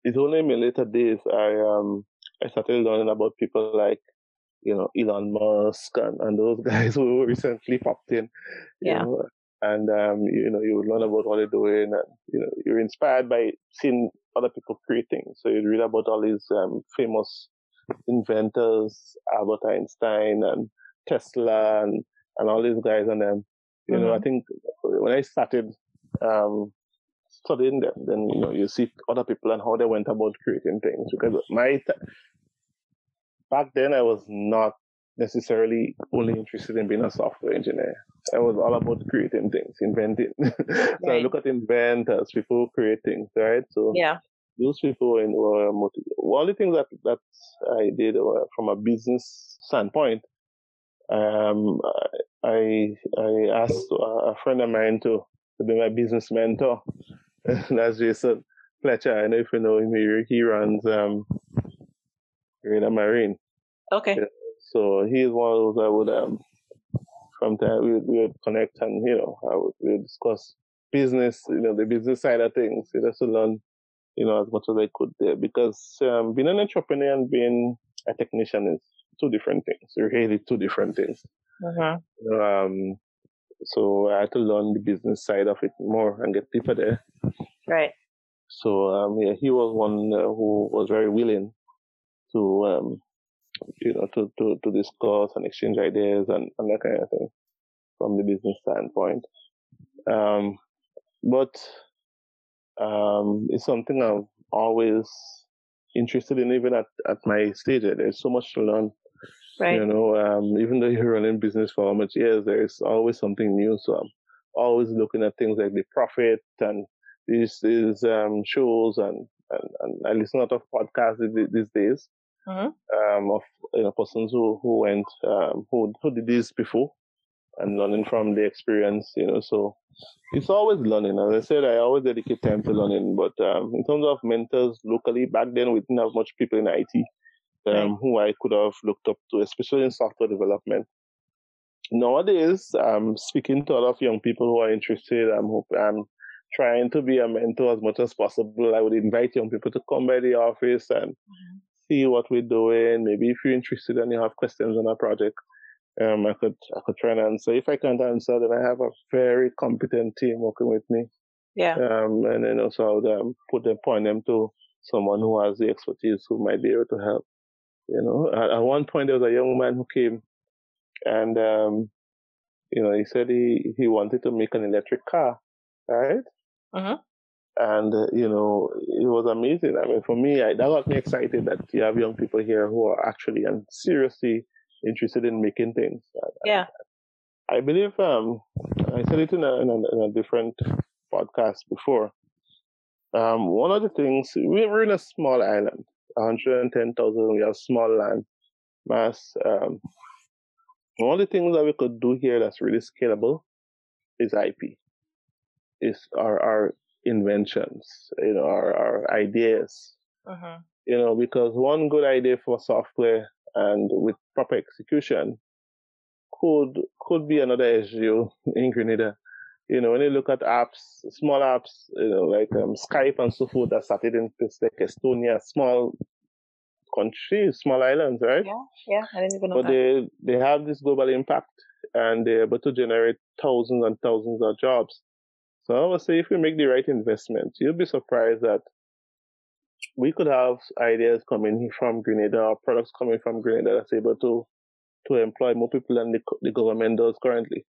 it's only in my later days I, um, I started learning about people like, you know, Elon Musk and, and those guys who recently popped in. Yeah. Know, and um, you know you would learn about what they're doing, and you know you're inspired by seeing other people creating. So you read about all these um, famous inventors, Albert Einstein and Tesla, and and all these guys, and then you mm-hmm. know I mm-hmm. think when I started um, studying them, then you know you see other people and how they went about creating things. Because my back then I was not necessarily only interested in being a software engineer. I was all about creating things, inventing. so right. I look at inventors, people who create things, right? So yeah, those people were motivated. One of the things that that I did from a business standpoint, um, I I asked a friend of mine to, to be my business mentor. That's Jason Fletcher. I know if you know him, he runs um, Marina Marine. Okay. So he's one of those I would um from time we would, we would connect and you know I would we would discuss business, you know, the business side of things, you know, to learn, you know, as much as I could there because um, being an entrepreneur and being a technician is two different things, really two different things. Uh-huh. Um, so I had to learn the business side of it more and get deeper there. Right. So um, yeah, he was one uh, who was very willing to um, you know, to, to, to discuss and exchange ideas and, and that kind of thing from the business standpoint. Um, but, um, it's something I'm always interested in, even at, at my stage. There's so much to learn. Right. You know, um, even though you're running business for how much years, there's always something new. So I'm always looking at things like the profit and these, these, um, shows and, and, and I listen a lot of podcasts these days mm-hmm. um, of you know, persons who who went um, who who did this before and learning from the experience. You know, so it's always learning. As I said, I always dedicate time to learning. But um, in terms of mentors locally, back then we didn't have much people in IT um, right. who I could have looked up to, especially in software development. Nowadays, I'm speaking to a lot of young people who are interested. I'm, I'm trying to be a mentor as much as possible. I would invite young people to come by the office and mm-hmm see what we're doing. Maybe if you're interested and you have questions on our project, um, I could I could try and answer. If I can't answer, then I have a very competent team working with me. Yeah. Um, and then also I would um, put them point them to someone who has the expertise who might be able to help. You know, at, at one point there was a young man who came, and um, you know, he said he he wanted to make an electric car, right? Uh-huh and uh, you know it was amazing. I mean, for me, I, that got me excited that you have young people here who are actually and seriously interested in making things. Yeah. I, I believe um, I said it in a, in a, in a different podcast before. Um, one of the things we're in a small island, 110,000. We have small land mass. Um, one of the things that we could do here that's really scalable is IP, is our our inventions, you know, our our ideas. Uh-huh. You know, because one good idea for software and with proper execution could could be another issue in Grenada you know, when you look at apps, small apps, you know, like um, Skype and so forth that started in places like Estonia, small countries, small islands, right? Yeah, yeah, I didn't even know but that. they they have this global impact and they're able to generate thousands and thousands of jobs. So I would say if we make the right investment, you'll be surprised that we could have ideas coming from Grenada or products coming from Grenada that's able to to employ more people than the, the government does currently.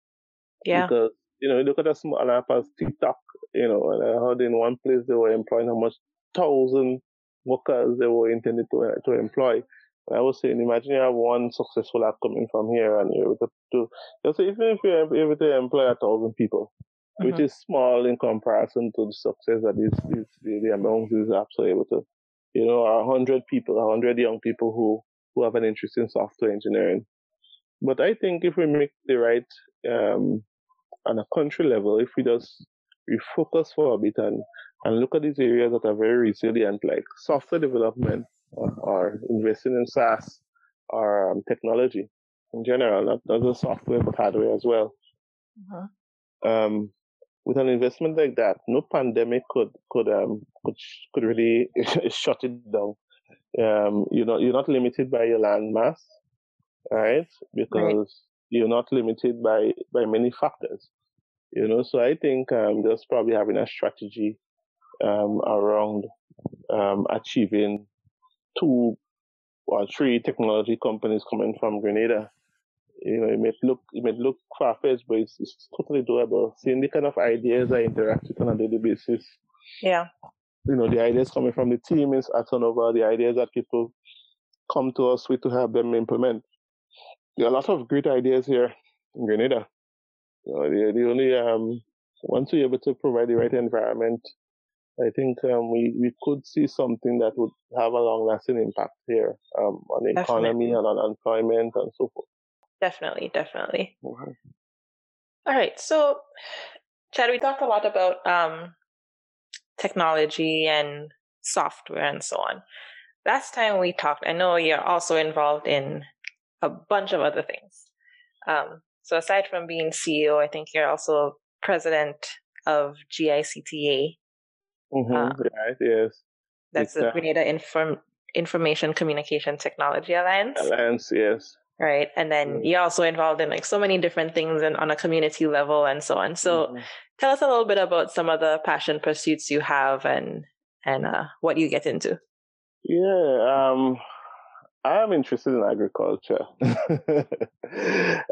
Yeah. Because you know, you look at a small app as TikTok, you know, and uh, I heard in one place they were employing how much thousand workers they were intended to uh, to employ. And I was saying, imagine you have one successful app coming from here, and you're able to, to just even if you're able to employ a thousand people, mm-hmm. which is small in comparison to the success that these, these the, the amount these apps are able to, you know, a hundred people, a hundred young people who who have an interest in software engineering. But I think if we make the right um, on a country level, if we just refocus for a bit and, and look at these areas that are very resilient, like software development or, or investing in SaaS or um, technology in general, not, not just software but hardware as well. Uh-huh. Um, with an investment like that, no pandemic could could um could could really shut it down. Um, you're not you're not limited by your land mass, right? Because right. you're not limited by by many factors. You know, so I think um, just probably having a strategy um, around um, achieving two or three technology companies coming from Grenada. You know, it may look it may look far fetched, but it's, it's totally doable. Seeing the kind of ideas I interact with on a daily basis. Yeah. You know, the ideas coming from the team is at Sonover, the ideas that people come to us with to help them implement. There are a lot of great ideas here in Grenada. You know, the, the only um, once we're able to provide the right environment, I think um, we, we could see something that would have a long lasting impact here um, on the definitely. economy and on employment and so forth. Definitely, definitely. Mm-hmm. All right. So, Chad, we talked a lot about um, technology and software and so on. Last time we talked, I know you're also involved in a bunch of other things. Um, so aside from being CEO, I think you're also president of GICTA. Mm-hmm, uh, right, yes. That's the Grenada Inform- Information Communication Technology Alliance. Alliance, yes. Right. And then mm-hmm. you're also involved in like so many different things and on a community level and so on. So mm-hmm. tell us a little bit about some of the passion pursuits you have and and uh, what you get into. Yeah, um, I am interested in agriculture.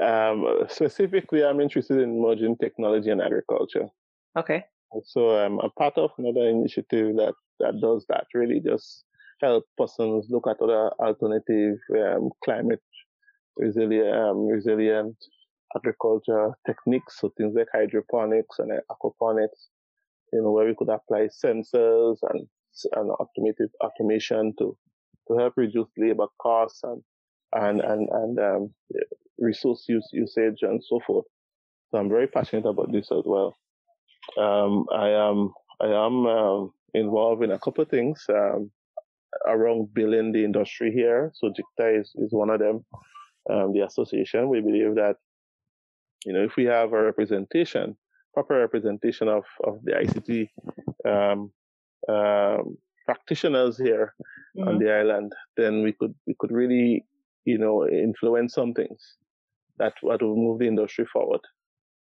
um, specifically, I'm interested in merging technology and agriculture. Okay. So I'm a part of another initiative that, that does that, really just help persons look at other alternative um, climate resilient, um, resilient agriculture techniques, so things like hydroponics and aquaponics, you know, where we could apply sensors and, and automated automation to to help reduce labor costs and and and, and um, resource use, usage and so forth. So I'm very passionate about this as well. Um, I am I am um, involved in a couple of things um, around building the industry here. So GICTA is, is one of them. Um, the association we believe that you know if we have a representation, proper representation of of the ICT um, um, practitioners here mm-hmm. on the island, then we could we could really you know influence some things that that will move the industry forward.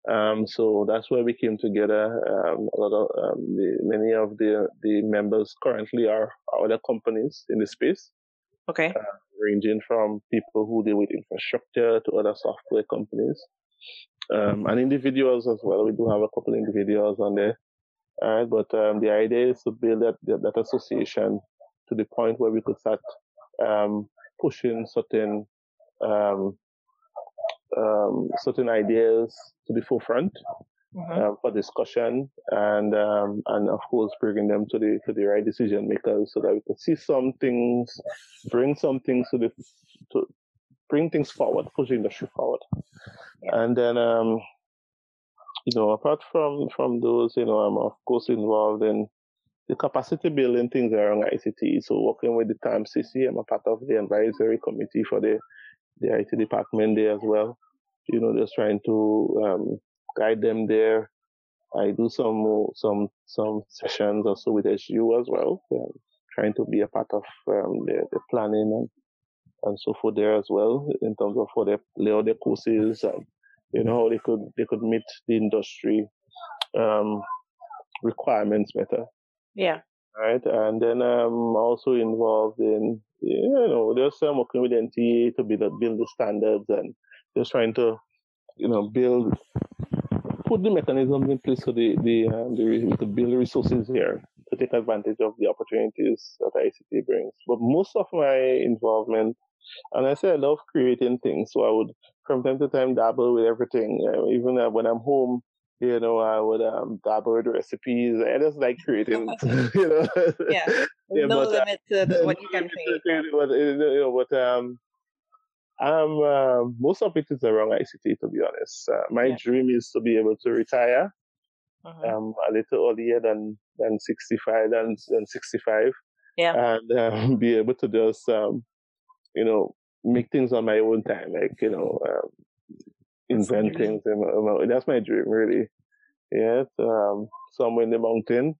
Um, so that's where we came together. Um, a lot of um, the, many of the the members currently are, are other companies in the space. Okay. Uh, ranging from people who deal with infrastructure to other software companies, um, and individuals as well. We do have a couple individuals on there. But um, the idea is to build that, that association to the point where we could start um, pushing certain um, um, certain ideas to the forefront mm-hmm. um, for discussion, and um, and of course bringing them to the to the right decision makers so that we can see some things, bring some things to the to bring things forward, push the industry forward, and then um, you know apart from from those, you know I'm of course involved in the capacity building things around ICT. So working with the TAMCC, I'm a part of the advisory committee for the the IT department there as well. You know, just trying to um, guide them there. I do some some some sessions also with SU as well, um, trying to be a part of um, the, the planning and and so forth there as well in terms of how they lay out their courses and you know how they could they could meet the industry um, requirements better. Yeah. Right, and then I'm also involved in you know there's some working with NTA to build build the standards and just trying to you know build put the mechanisms in place so the the, um, the we could build resources here to take advantage of the opportunities that ICT brings. But most of my involvement, and I say I love creating things, so I would from time to time dabble with everything. Uh, even uh, when I'm home, you know, I would um, dabble with recipes. I just like creating, you know. Yeah, yeah no but, uh, limit uh, to what you can create. But, you know, but um, um, uh, most of it is around ICT, to be honest. Uh, my yeah. dream is to be able to retire uh-huh. um, a little earlier than, than 65, than, than 65. Yeah. And um, be able to just, um, you know, make things on my own time, like, you know, um, invent things. And, that's my dream, really. Yeah. Um, somewhere in the mountain.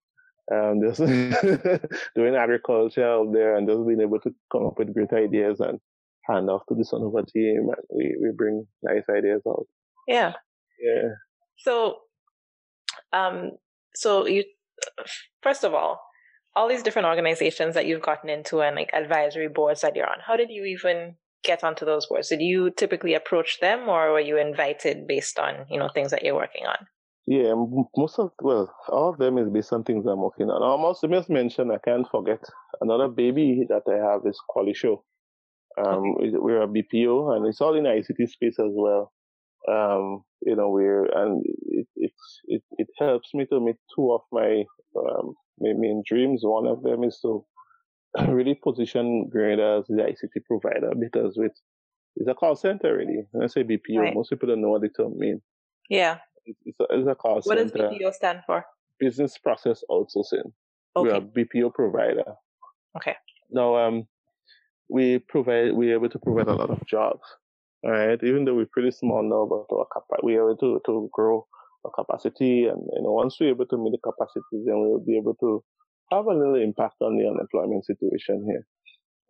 Um, just doing agriculture out there and just being able to come up with great ideas and hand off to the Sonover team and we, we bring nice ideas out. Yeah. Yeah. So, um, so you, first of all, all these different organizations that you've gotten into and like advisory boards that you're on, how did you even get onto those boards? Did you typically approach them or were you invited based on, you know, things that you're working on? Yeah, most of, well, all of them is based on things I'm working on. I almost just mention, I can't forget another baby that I have is Qualishore. Um, we're a BPO and it's all in the ICT space as well. Um, you know, we're, and it, it, it, it helps me to meet two of my, um, main dreams. One of them is to really position Grenada as the ICT provider because with, it's a call center really. When I say BPO, right. most people don't know what the term means. Yeah. It's a, it's a call what center. What does BPO stand for? Business Process Outsourcing. Okay. We're a BPO provider. Okay. Now, um, we provide, we're able to provide a lot of jobs. right? Even though we're pretty small now, but our capa- we're able to, to grow our capacity. And, you know, once we're able to meet the capacity, then we'll be able to have a little impact on the unemployment situation here.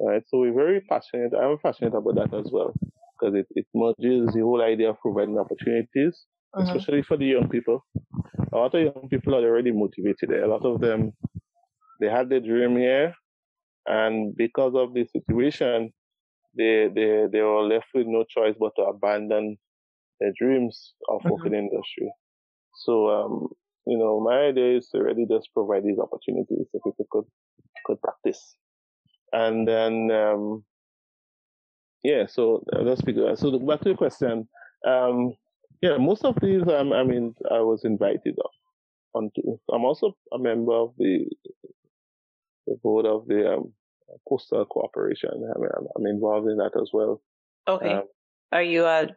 right? So we're very passionate. I'm passionate about that as well because it, it merges the whole idea of providing opportunities, uh-huh. especially for the young people. A lot of young people are already motivated. A lot of them, they had their dream here and because of the situation, they, they, they were left with no choice but to abandon their dreams of mm-hmm. working in industry. So, um, you know, my idea is to really just provide these opportunities so people could, could practice. And then, um, yeah, so that's let's speak. So back to your question. Um, yeah, most of these, um, I mean, I was invited on onto. I'm also a member of the the board of the um, coastal cooperation. I mean, I'm, I'm, involved in that as well. Okay. Um, are you a?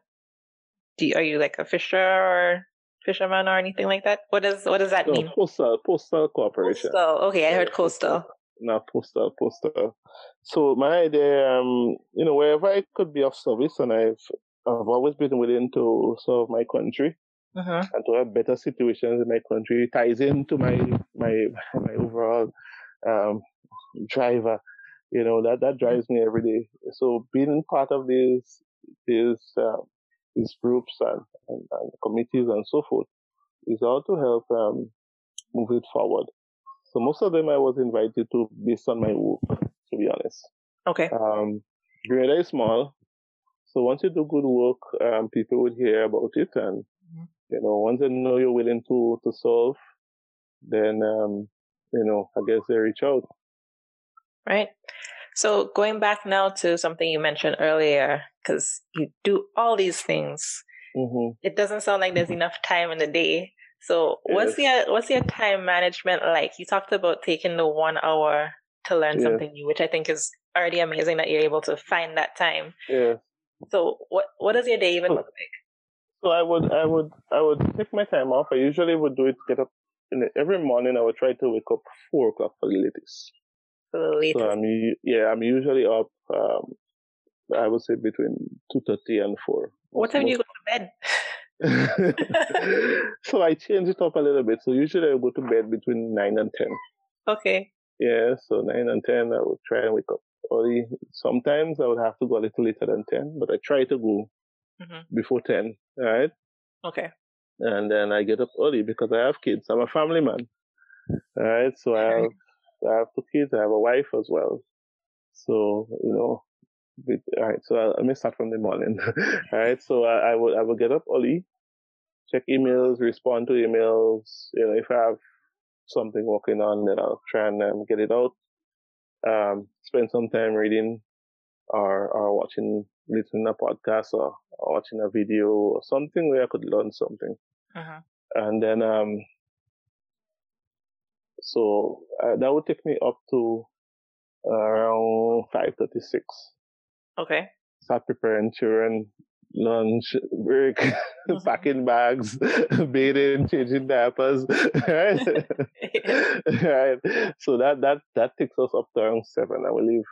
Do you, are you like a fisher or fisherman or anything like that? What does what does that no, mean? Postal postal cooperation. Postal. Okay, I heard coastal. Not postal, postal. So my idea, um, you know, wherever I could be of service, and I've I've always been willing to serve my country. Uh-huh. and to have better situations in my country ties into my my my overall um, driver. You know that that drives me every day. So being part of these these uh, these groups and, and, and, committees and so forth is all to help um, move it forward. So most of them I was invited to based on my work, to be honest. Okay. Um, Grenada is small, so once you do good work, um, people would hear about it, and mm-hmm. you know, once they know you're willing to to solve, then um, you know, I guess they reach out. Right. So going back now to something you mentioned earlier, because you do all these things, mm-hmm. it doesn't sound like there's enough time in the day. So yes. what's your what's your time management like? You talked about taking the one hour to learn something new, which I think is already amazing that you're able to find that time. Yeah. So what what does your day even look like? So I would I would I would take my time off. I usually would do it get up the, every morning. I would try to wake up four o'clock for the latest. For the latest. So I'm yeah I'm usually up. Um, I would say between two thirty and four. What time do you go to bed? so I change it up a little bit. So usually I go to bed between nine and ten. Okay. Yeah, so nine and ten I would try and wake up early. Sometimes I would have to go a little later than ten, but I try to go mm-hmm. before ten. Right. Okay. And then I get up early because I have kids. I'm a family man. Right. So I have I have two kids. I have a wife as well. So you know, all right, so I, me start from the morning. all right, so I, I will I will get up early, check emails, respond to emails. You know, if I have something working on, then I'll try and um, get it out. Um, spend some time reading or or watching, listening to a podcast or, or watching a video or something where I could learn something. Uh-huh. And then um, so uh, that would take me up to around five thirty six. Okay. Start preparing children lunch, break, mm-hmm. packing bags, bathing, changing diapers, right? right. So that that that takes us up to around seven, I believe.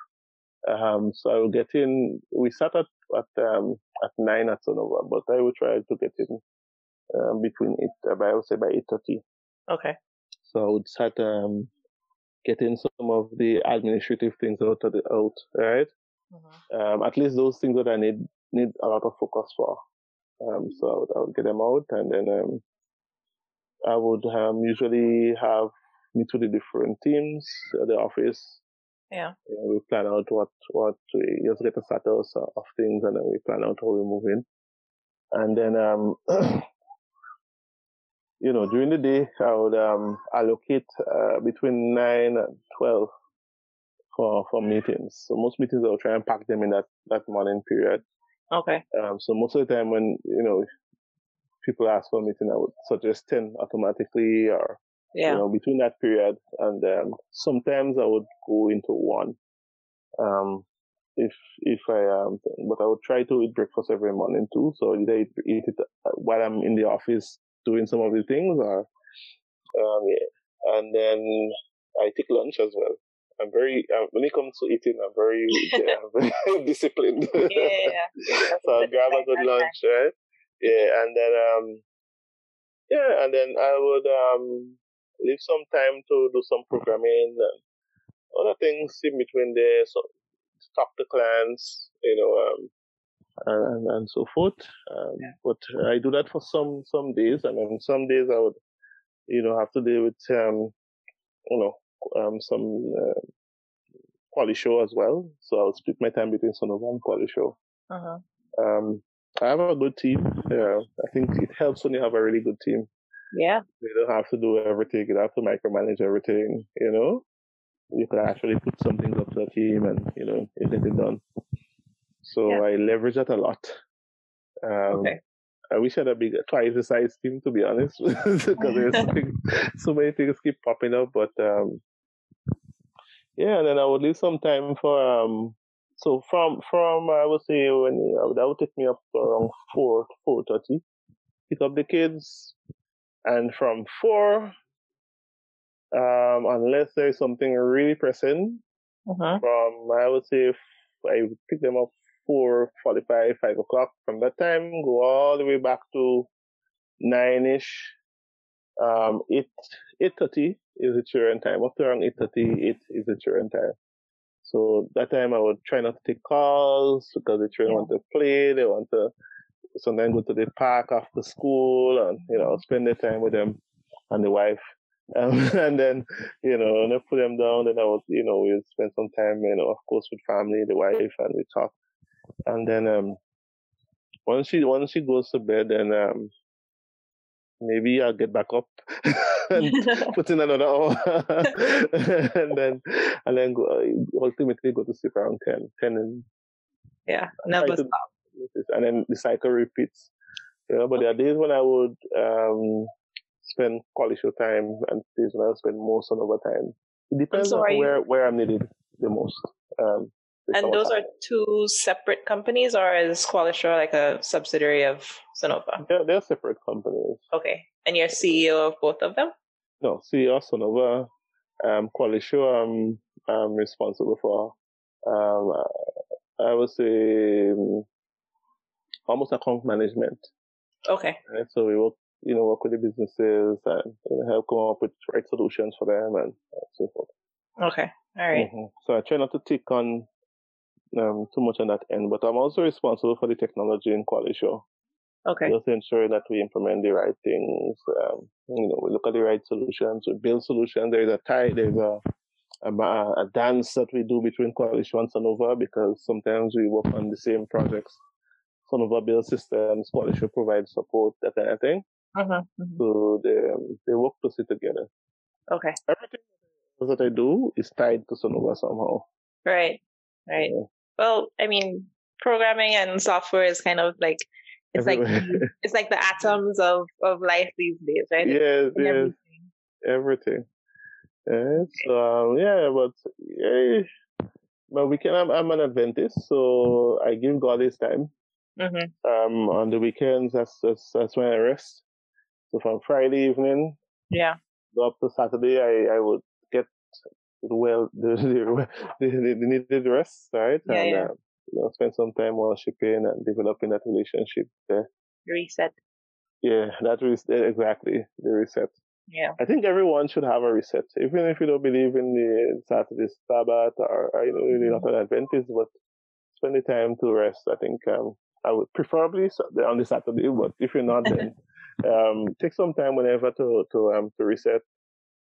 Um, so I will get in. We start at at um, at nine at Sonover, but I will try to get in um, between eight. Uh, I would say by eight thirty. Okay. So I would start um, getting some of the administrative things out of the out, right? Mm-hmm. Um, at least those things that I need need a lot of focus for. Um, so I would, I would, get them out, and then um, I would um, usually have meet with the different teams at the office. Yeah. You know, we plan out what what we just get a status of things, and then we plan out how we move in. And then, um, you know, during the day, I would um, allocate uh, between nine and twelve for for meetings. So most meetings I'll try and pack them in that that morning period. Okay. Um, so most of the time when you know people ask for a meeting, I would suggest ten automatically, or yeah. you know between that period, and um, sometimes I would go into one. Um, if if I um, but I would try to eat breakfast every morning too. So either eat, eat it uh, while I'm in the office doing some of the things, or um, yeah. and then I take lunch as well. I'm very uh, when it comes to eating, I'm very, yeah, very disciplined. Yeah. so I'll grab a good lunch, right? Yeah, and then um, yeah, and then I would um leave some time to do some programming and other things in between there. So talk to clients, you know, um, and and so forth. Um, yeah. But I do that for some some days, and then some days I would, you know, have to deal with um, you know, um, some uh, Qualishore as well. So I'll split my time between Sonover and Qualishore. Uh-huh. Um, I have a good team. Yeah, I think it helps when you have a really good team. Yeah. You don't have to do everything. You don't have to micromanage everything, you know? You can actually put some things up to the team and, you know, get it done. So yeah. I leverage that a lot. Um, okay. I wish I had a big, twice the size team, to be honest, because there's so many things keep popping up. But um, yeah, and then I would leave some time for um. So from from I would say when uh, that would take me up around four four thirty, pick up the kids, and from four, um, unless there's something really pressing, uh-huh. from I would say I would pick them up four forty-five, five o'clock. From that time, go all the way back to nine ish, um, eight eight thirty is the children time. Up to around eight thirty, eight is the children time. So that time I would try not to take calls because the children yeah. want to play. They want to sometimes go to the park after school and you know spend the time with them and the wife. Um, and then, you know, and I put them down, then I would, you know, we'll spend some time, you know, of course, with family, the wife, and we talk and then um, once she once she goes to bed, then um, maybe I'll get back up and put in another hour, and then and then go, ultimately go to sleep around 10, 10 and yeah, never stop. And then the cycle repeats. You know, but there are days when I would um, spend Qualishore time and days when I would spend most of the time. It depends so on where, where I'm needed the most. Um, and those are two separate companies, or is Qualishore like a subsidiary of Sonover? They're, they're separate companies. Okay. And you're CEO of both of them? No, CEO of Sonover. Um, Qualishore, I'm, I'm responsible for. Um, I would say um, almost account management. Okay. Right? So we work, you know, work with the businesses and you know, help come up with right solutions for them and, and so forth. Okay. All right. mm-hmm. So I try not to take on um, too much on that end, but I'm also responsible for the technology in Qualishore. Okay. Just ensure that we implement the right things. Um, you know, we look at the right solutions. We build solutions. There is a tie. There's a, a, a dance that we do between Qualishore and Sonover because sometimes we work on the same projects. Sonover build systems, Qualishore provide support, that kind of thing. Uh-huh, mm-hmm. So they um, they work closely together. Okay. Everything that I do is tied to Sonover somehow. Right. Right. Yeah. Well, I mean, programming and software is kind of like it's Everywhere. like it's like the atoms of of life these days, right? Yes, yes. Everything. everything. Yeah, so um, yeah, but yeah, but we can. I'm, I'm an Adventist, so I give God His time. Mm-hmm. Um, on the weekends, that's, that's that's when I rest. So from Friday evening, yeah, go up to Saturday, I I would get well the the, the, the needed rest, right? Yeah, and, yeah. Uh, you know, spend some time worshiping and developing that relationship there. Reset. Yeah, that that is exactly the reset. Yeah. I think everyone should have a reset, even if you don't believe in the Saturday Sabbath or, or you know, you're not an Adventist, but spend the time to rest. I think um, I would preferably on the Saturday, but if you're not, then um, take some time whenever to to um to reset.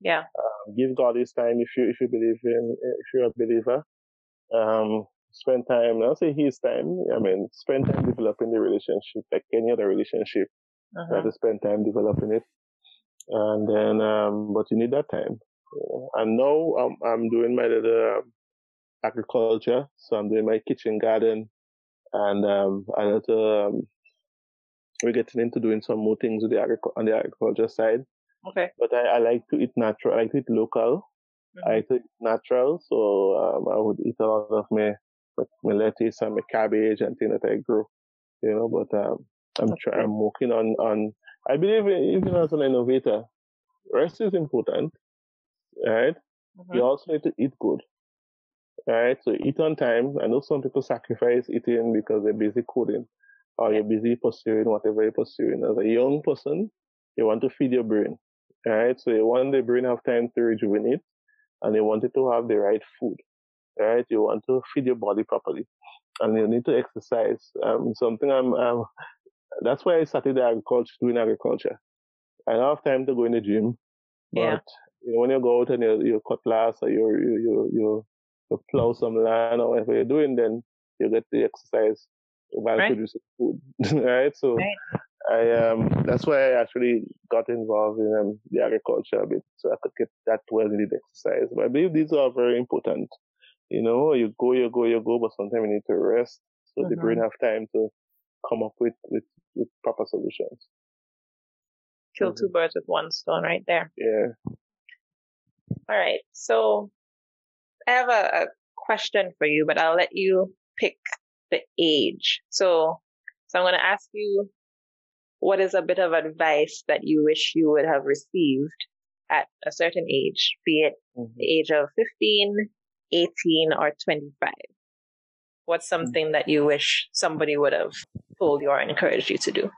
Yeah. Um, give God His time if you if you believe in if you're a believer. Um, spend time. I'll say His time. I mean, spend time developing the relationship like any other relationship. Uh-huh. You have to spend time developing it, and then um, but you need that time. And now I'm I'm doing my little um, agriculture, so I'm doing my kitchen garden, and um, I had to um, we're getting into doing some more things with the agric- on the agriculture side. Okay. But I, I like to eat natural. I like to eat local. Mm-hmm. I like to eat natural. So um, I would eat a lot of my, my lettuce and my cabbage and things that I grow. You know, but um, I'm okay. trying. I'm working on on. I believe even as an innovator, rest is important, right? Mm-hmm. You also need to eat good, right? So eat on time. I know some people sacrifice eating because they're busy coding or you're busy pursuing whatever you're pursuing. As a young person, you want to feed your brain, right? So you want the brain have time to rejuvenate and you want it to have the right food, right? You want to feed your body properly and you need to exercise. Um, something I'm, um, that's why I started agriculture, doing agriculture. I don't have time to go in the gym, but yeah. you know, when you go out and you, you cut grass or you you, you, you, you plow some land or whatever you're doing, then you get the exercise while right. producing food, right? So right. I um that's why I actually got involved in um, the agriculture a bit, so I could get that well needed exercise. But I believe these are very important. You know, you go, you go, you go, but sometimes you need to rest so mm-hmm. the brain have time to come up with with, with proper solutions. Kill mm-hmm. two birds with one stone, right there. Yeah. All right, so I have a, a question for you, but I'll let you pick the age. So, so I'm going to ask you what is a bit of advice that you wish you would have received at a certain age, be it mm-hmm. the age of 15, 18, or 25? What's mm-hmm. something mm-hmm. that you wish somebody would have told you or encouraged you to do?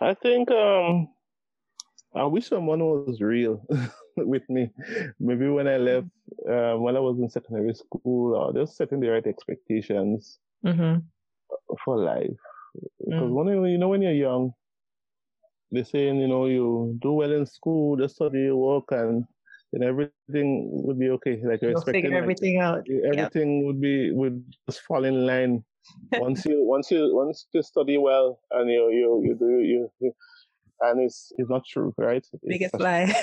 I think um, I wish someone was real with me. Maybe when I left, um, when I was in secondary school, or just setting the right expectations mm-hmm. for life. Because mm. when you, know when you're young, they're saying you know you do well in school, just study, work, and then everything would be okay. Like you're You'll expecting everything like, out. Everything yep. would be would just fall in line. once you once you once you study well and you you you do you, you and it's it's not true, right? Biggest it's, lie.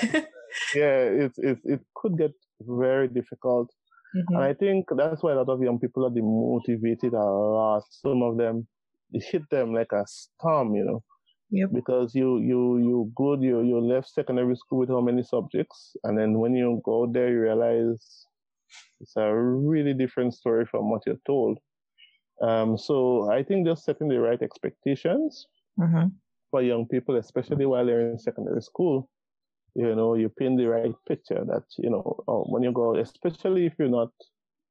yeah, it, it it could get very difficult, mm-hmm. and I think that's why a lot of young people are demotivated a lot. Some of them it hit them like a storm, you know. Yep. Because you you you good you you left secondary school with how many subjects, and then when you go there, you realize it's a really different story from what you're told. Um, so I think just setting the right expectations mm-hmm. For young people, especially while they're in secondary school, you know, you paint the right picture that, you know, oh, when you go, especially if you're not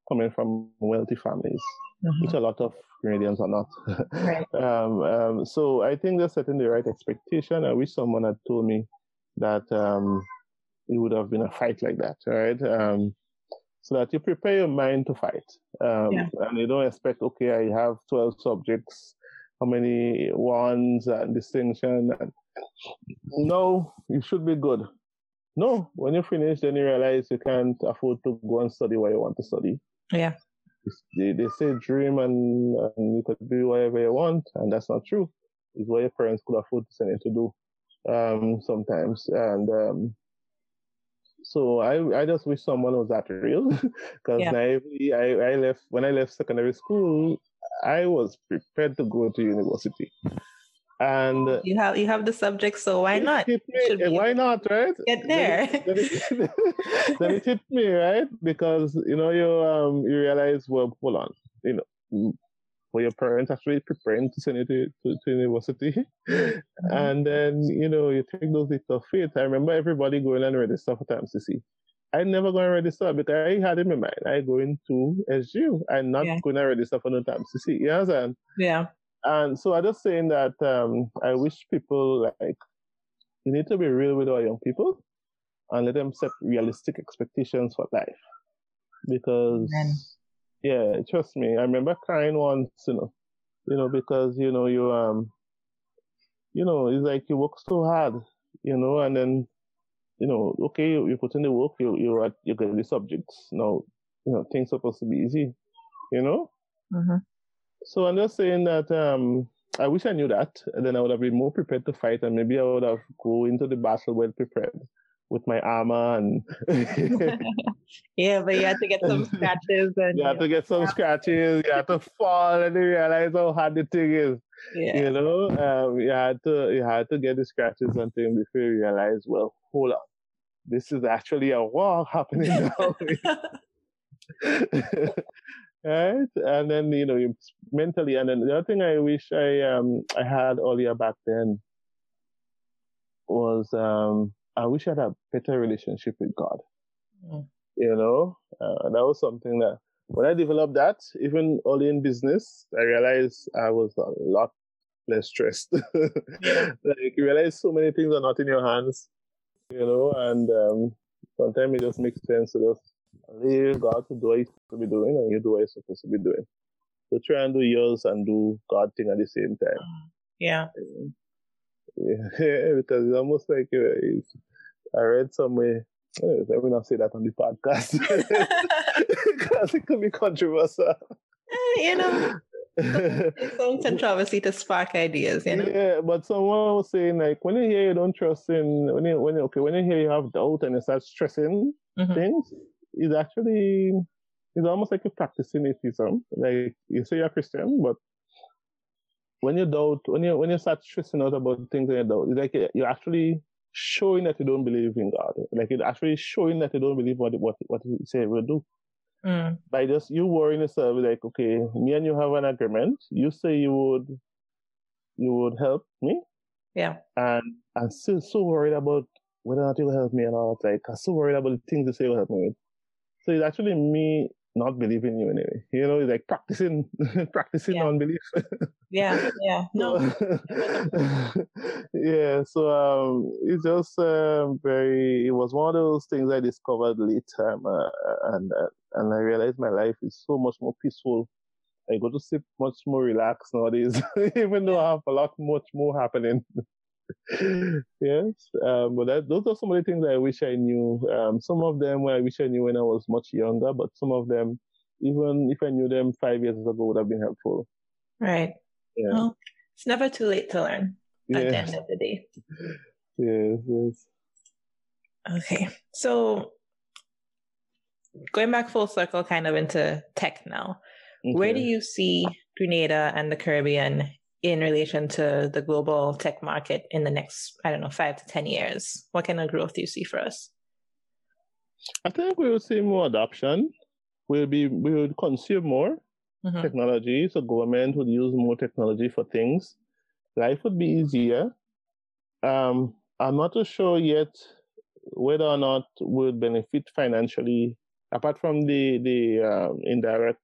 coming from wealthy families, mm-hmm. which a lot of Grenadians are not. right. um, um, so I think just setting the right expectation. I wish someone had told me that um, it would have been a fight like that, right? Um, so that you prepare your mind to fight. Um, yeah. And you don't expect, okay, I have 12 subjects, how many ones and distinction. And no, you should be good. No, when you finish, then you realize you can't afford to go and study what you want to study. Yeah. They, they say dream and, and you could do whatever you want, and that's not true. It's what your parents could afford to send you to do um, sometimes. And um, so I I just wish someone was that real because yeah. naively I, I left when I left secondary school I was prepared to go to university. And you have you have the subject, so why not? Me, why not, right? Get there. Then it, then it hit me, right? Because you know you um you realize well, hold on, you know, for your parents actually preparing to send you to, to, to university. Mm-hmm. And then, you know, you take those leaps of faith. I remember everybody going and register for TAMCC. I never going to register because I had in my mind, I going to SGU. I'm not yeah. going to register for no See, You understand? Yeah. And so I'm just saying that um, I wish people like, you need to be real with our young people and let them set realistic expectations for life. Because Amen yeah, trust me. I remember crying once, you know, you know, because you know you um, you know, it's like you work so hard, you know, and then, you know, okay, you, you put in the work, you you are you get the subjects. Now, you know, things supposed to be easy, you know. Mm-hmm. So I'm just saying that um, I wish I knew that, and then I would have been more prepared to fight, and maybe I would have go into the battle well prepared with my armor and yeah, but you had to get some scratches and you had to get some scratches. You had to fall and you realize how hard the thing is. Yeah. You know, um, you had to you had to get the scratches and things before you realize, well, hold on, this is actually a war happening now. right? And then you know, you mentally, and then the other thing I wish I um I had earlier back then was um I wish I had a better relationship with God. Mm. You know, uh, that was something that when I developed that, even early in business, I realized I was a lot less stressed. like you realize so many things are not in your hands, you know, and um, sometimes it just makes sense to just leave God to do what He's supposed to be doing, and you do what you're supposed to be doing. So try and do yours and do God thing at the same time. Yeah. Yeah, because it's almost like uh, it's, I read somewhere. I will not say that on the podcast because it could be controversial. Eh, you know, some controversy to spark ideas. You know. Yeah, but someone was saying like when you hear you don't trust in when you when you, okay when you hear you have doubt and you start stressing mm-hmm. things, it's actually it's almost like you're practicing atheism. Like you say you're a Christian, but when you doubt, when you when you start stressing out about things and you doubt, it's like you're actually showing that you don't believe in God. Like it's actually showing that you don't believe what what what He said will do. Mm. By just you worrying yourself, like okay, me and you have an agreement. You say you would you would help me. Yeah. And I'm still so worried about whether or not you will help me and all. Like I'm so worried about the things you say will help me with. So it's actually me not believing you anyway. You know, it's like practicing practicing yeah. non-belief. yeah, yeah, no. yeah, so um, it's just um, very. It was one of those things I discovered later, time, uh, and uh, and I realized my life is so much more peaceful. I go to sleep much more relaxed nowadays, even though I have a lot much more happening. yes, um, but that, those are some of the things I wish I knew. Um, some of them I wish I knew when I was much younger, but some of them, even if I knew them five years ago, would have been helpful. Right. Yeah. Well, it's never too late to learn. at the end of the day. Yes, yes. Okay. So going back full circle kind of into tech now. Okay. Where do you see Grenada and the Caribbean in relation to the global tech market in the next, I don't know, five to 10 years? What kind of growth do you see for us? I think we will see more adoption. We'll be, we will consume more mm-hmm. technology. So government would use more technology for things. Life would be easier. Um, I'm not too sure yet whether or not we would benefit financially, apart from the the um, indirect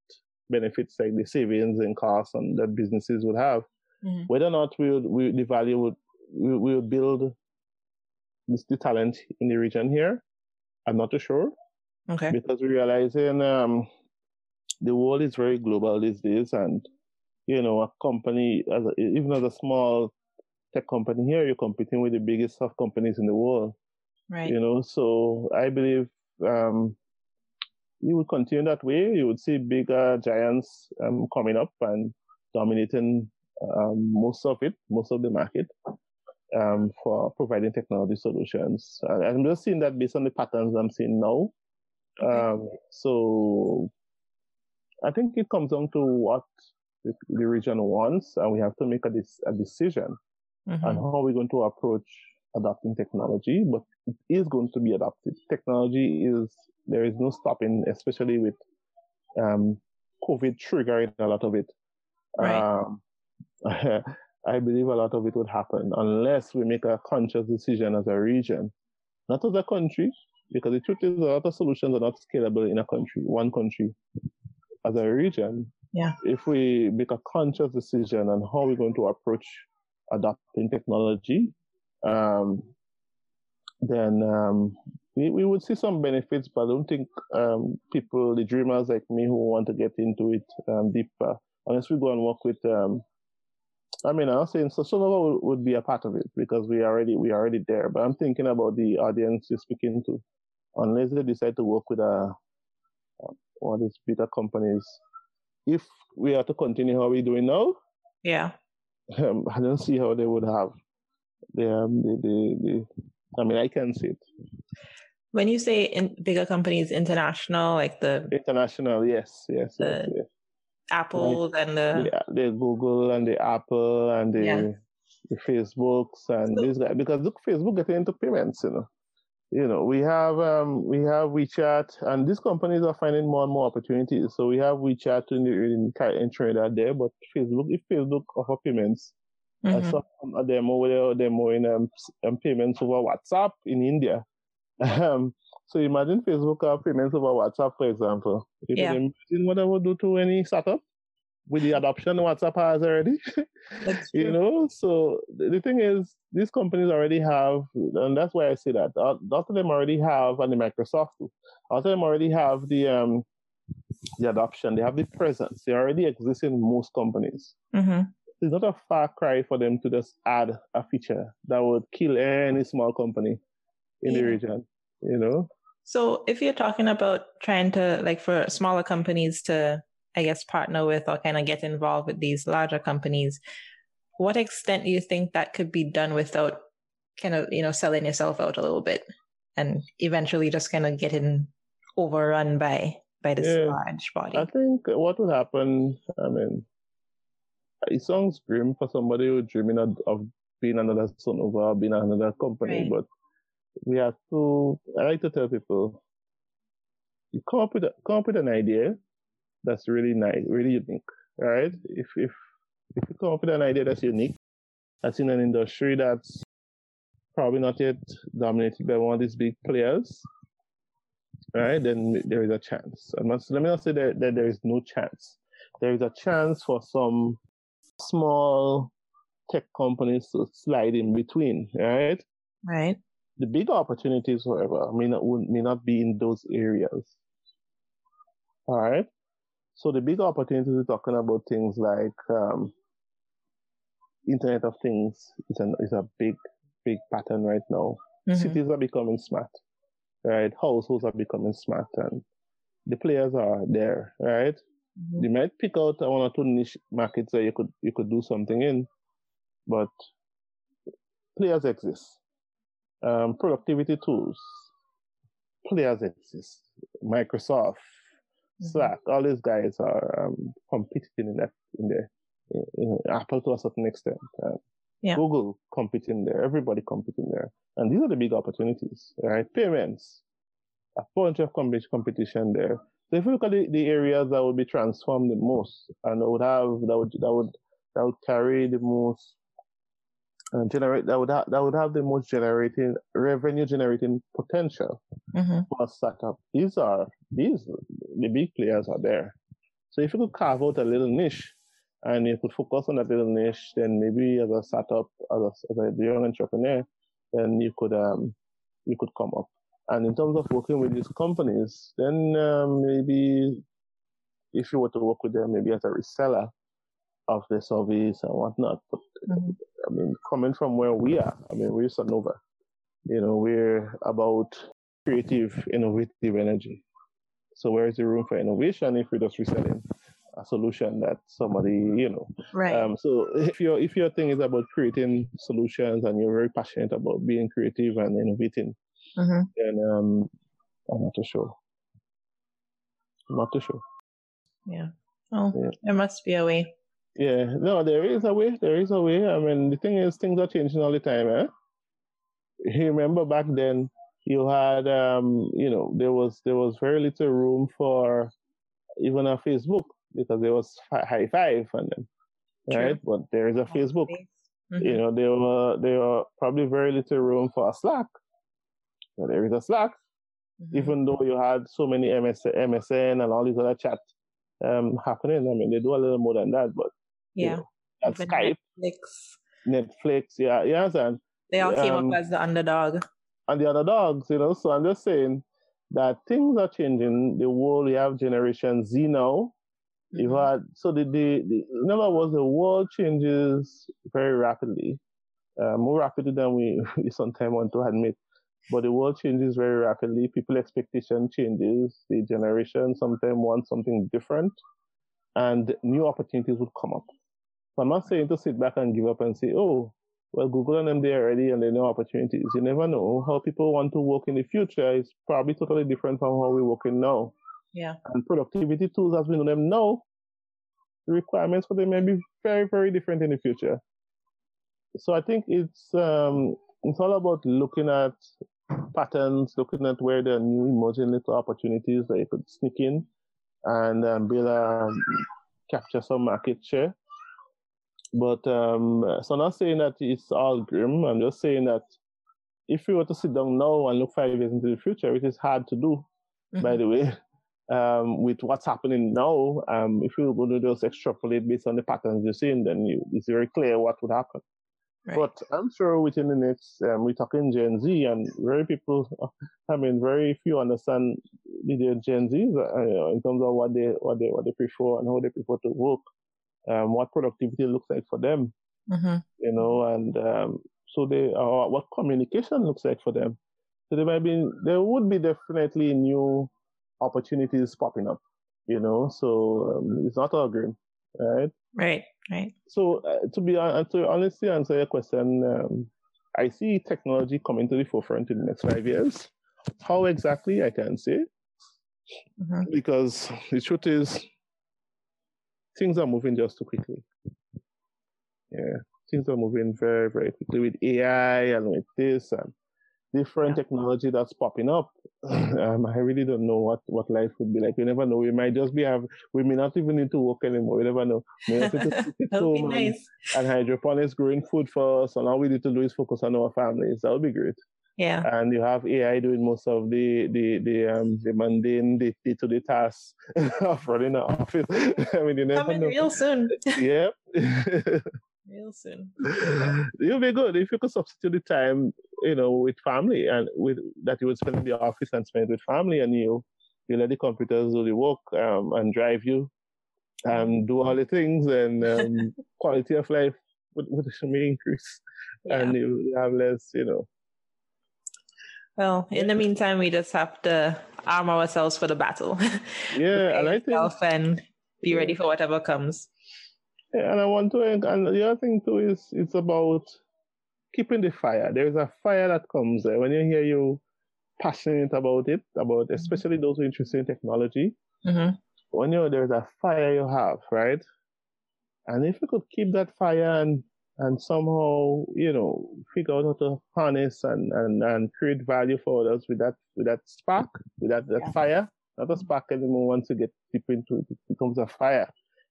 benefits like the savings and costs and that businesses would have, mm-hmm. whether or not we would we, the value would we, we would build this the talent in the region here. I'm not too sure. Okay. Because we're realizing um, the world is very global these days, and you know, a company, as a, even as a small tech company here, you're competing with the biggest soft companies in the world. Right. You know, so I believe um, you would continue that way. You would see bigger giants um, coming up and dominating um, most of it, most of the market um, for providing technology solutions. I'm just seeing that based on the patterns I'm seeing now. Okay. Um, so I think it comes down to what the, the region wants, and we have to make a, a decision mm-hmm. on how we're going to approach adopting technology. But is going to be adopted. Technology is there is no stopping, especially with um, COVID triggering a lot of it. Right. Um, I believe a lot of it would happen unless we make a conscious decision as a region, not as a country, because the truth is a lot of solutions are not scalable in a country, one country. As a region, yeah. if we make a conscious decision on how we're going to approach adopting technology, um, then um, we, we would see some benefits, but I don't think um, people, the dreamers like me who want to get into it um, deeper, unless we go and work with um, I mean, I'm saying so Sonover would be a part of it because we already we are already there. But I'm thinking about the audience you're speaking to. Unless they decide to work with a one of these bigger companies, if we are to continue how we're doing now, yeah, um, I don't see how they would have the um, the, the, the I mean, I can see it. When you say in bigger companies, international, like the international, yes, yes, the, yes, yes. Apple and the yeah, the Google and the Apple and the yeah. the Facebooks and so, these guys because look, Facebook getting into payments, you know. You know, we have um, we have WeChat, and these companies are finding more and more opportunities. So we have WeChat in, the in, in Trinidad there, but Facebook, if Facebook offer payments, mm-hmm. I saw a demo where they demo in um, um, payments over WhatsApp in India. Um, so imagine Facebook have payments over WhatsApp, for example. You yeah. can imagine what I would do to any startup with the adoption WhatsApp has already. you know, so the thing is, these companies already have, and that's why I say that. A lot of them already have, and the Microsoft, a lot of them already have the um, the adoption. They have the presence. They already exist in most companies. Mm-hmm. It's not a far cry for them to just add a feature that would kill any small company in yeah. the region. You know. So if you're talking about trying to like for smaller companies to I guess partner with or kind of get involved with these larger companies, what extent do you think that could be done without kind of, you know, selling yourself out a little bit and eventually just kind of getting overrun by by this yeah, large body? I think what would happen, I mean, it sounds grim for somebody who's dreaming of, of being another Sonover, being another company, right. but we have to, I like to tell people, you come up with, a, come up with an idea that's really nice, really unique, right? If, if, if you come up with an idea that's unique, that's in an industry that's probably not yet dominated by one of these big players, right? Then there is a chance. And let me not say that, that there is no chance. There is a chance for some small tech companies to slide in between, right? Right. The big opportunities, however, may not may not be in those areas. All right. So the big opportunities we're talking about things like um, Internet of Things is an is a big big pattern right now. Mm-hmm. Cities are becoming smart, right? Households are becoming smart, and the players are there, right? Mm-hmm. You might pick out one or two niche markets that you could you could do something in, but players exist. Um, productivity tools, players exist. Microsoft, mm-hmm. Slack, all these guys are um, competing in that in there. You know, Apple to a certain extent. Uh, yeah. Google competing there, everybody competing there. And these are the big opportunities, right? Payments, a bunch of competition there. So if you look at the, the areas that would be transformed the most and would have that would that would that would carry the most and generate that would have that would have the most generating revenue generating potential mm-hmm. for a startup. These are these the big players are there. So if you could carve out a little niche and you could focus on that little niche, then maybe as a startup, as a, as a young entrepreneur, then you could um you could come up. And in terms of working with these companies, then um, maybe if you were to work with them, maybe as a reseller of the service and whatnot. But mm-hmm. I mean, coming from where we are, I mean, we're Sonover. You know, we're about creative, innovative energy. So where is the room for innovation if we're just reselling a solution that somebody, you know. Right. Um, so if your if your thing is about creating solutions and you're very passionate about being creative and innovating, mm-hmm. then um, I'm not too sure. I'm not too sure. Yeah. Oh, yeah. there must be a way. Yeah, no, there is a way. There is a way. I mean, the thing is, things are changing all the time. Eh? You remember back then, you had, um, you know, there was there was very little room for even a Facebook because there was hi5 on them, True. right? But there is a Facebook. Mm-hmm. You know, there were there were probably very little room for a Slack. There is a Slack, mm-hmm. even though you had so many MS, MSN and all these other chat um, happening. I mean, they do a little more than that, but yeah. You know, Skype. Netflix. Netflix, yeah, you understand? They all came um, up as the underdog. And the underdogs, you know. So I'm just saying that things are changing. The world, we have Generation Z now. Mm-hmm. You've had, so the, the, the, in other words, the world changes very rapidly, uh, more rapidly than we, we sometimes want to admit. But the world changes very rapidly. People expectation changes. The generation sometimes want something different and new opportunities would come up. So I'm not saying to sit back and give up and say, oh, well, Google and them there already and they know opportunities. You never know how people want to work in the future is probably totally different from how we're working now. Yeah. And productivity tools, as we know them now, the requirements for them may be very, very different in the future. So I think it's um, it's all about looking at patterns, looking at where there are new emerging little opportunities that you could sneak in and um, be able um, capture some market share. But um, so I'm not saying that it's all grim. I'm just saying that if you were to sit down now and look five years into the future, which is hard to do, mm-hmm. by the way, um, with what's happening now, um, if you were going to just extrapolate based on the patterns you're seeing, then you, it's very clear what would happen. Right. But I'm sure within the next, um, we're talking Gen Z, and very people, I mean, very few understand the Gen Zs uh, in terms of what they what they what they prefer and how they prefer to work, um, what productivity looks like for them, mm-hmm. you know, and um, so they uh, what communication looks like for them. So there might be there would be definitely new opportunities popping up, you know. So um, it's not all green, right? Right, right. So uh, to be uh, to honestly answer your question, um, I see technology coming to the forefront in the next five years. How exactly I can say, mm-hmm. because the truth is, things are moving just too quickly. Yeah, things are moving very, very quickly with AI and with this and different yeah. technology that's popping up. Um, I really don't know what, what life would be like. You never know. We might just be have. We may not even need to work anymore. We never know. We have to be nice. and, and hydroponics growing food for us, and all we need to do is focus on our families. That would be great. Yeah. And you have AI doing most of the the the um the mundane the day to day tasks of running an office. I mean, you never Coming know. real soon. yeah. Real soon. You'll be good if you could substitute the time, you know, with family and with that you would spend in the office and spend with family, and you you let the computers do the work um, and drive you and do all the things, and um, quality of life would, would may increase, yeah. and you have less, you know. Well, in the meantime, we just have to arm ourselves for the battle. Yeah, and I think and be ready for whatever comes. Yeah, and I want to, and the other thing too is it's about keeping the fire. There is a fire that comes there when you hear you passionate about it, about mm-hmm. especially those who are interested in technology. Mm-hmm. When you there's a fire you have, right? And if you could keep that fire and and somehow, you know, figure out how to harness and, and, and create value for others with that with that spark, with that, that yeah. fire. Not a spark anymore once you get deep into it, it becomes a fire.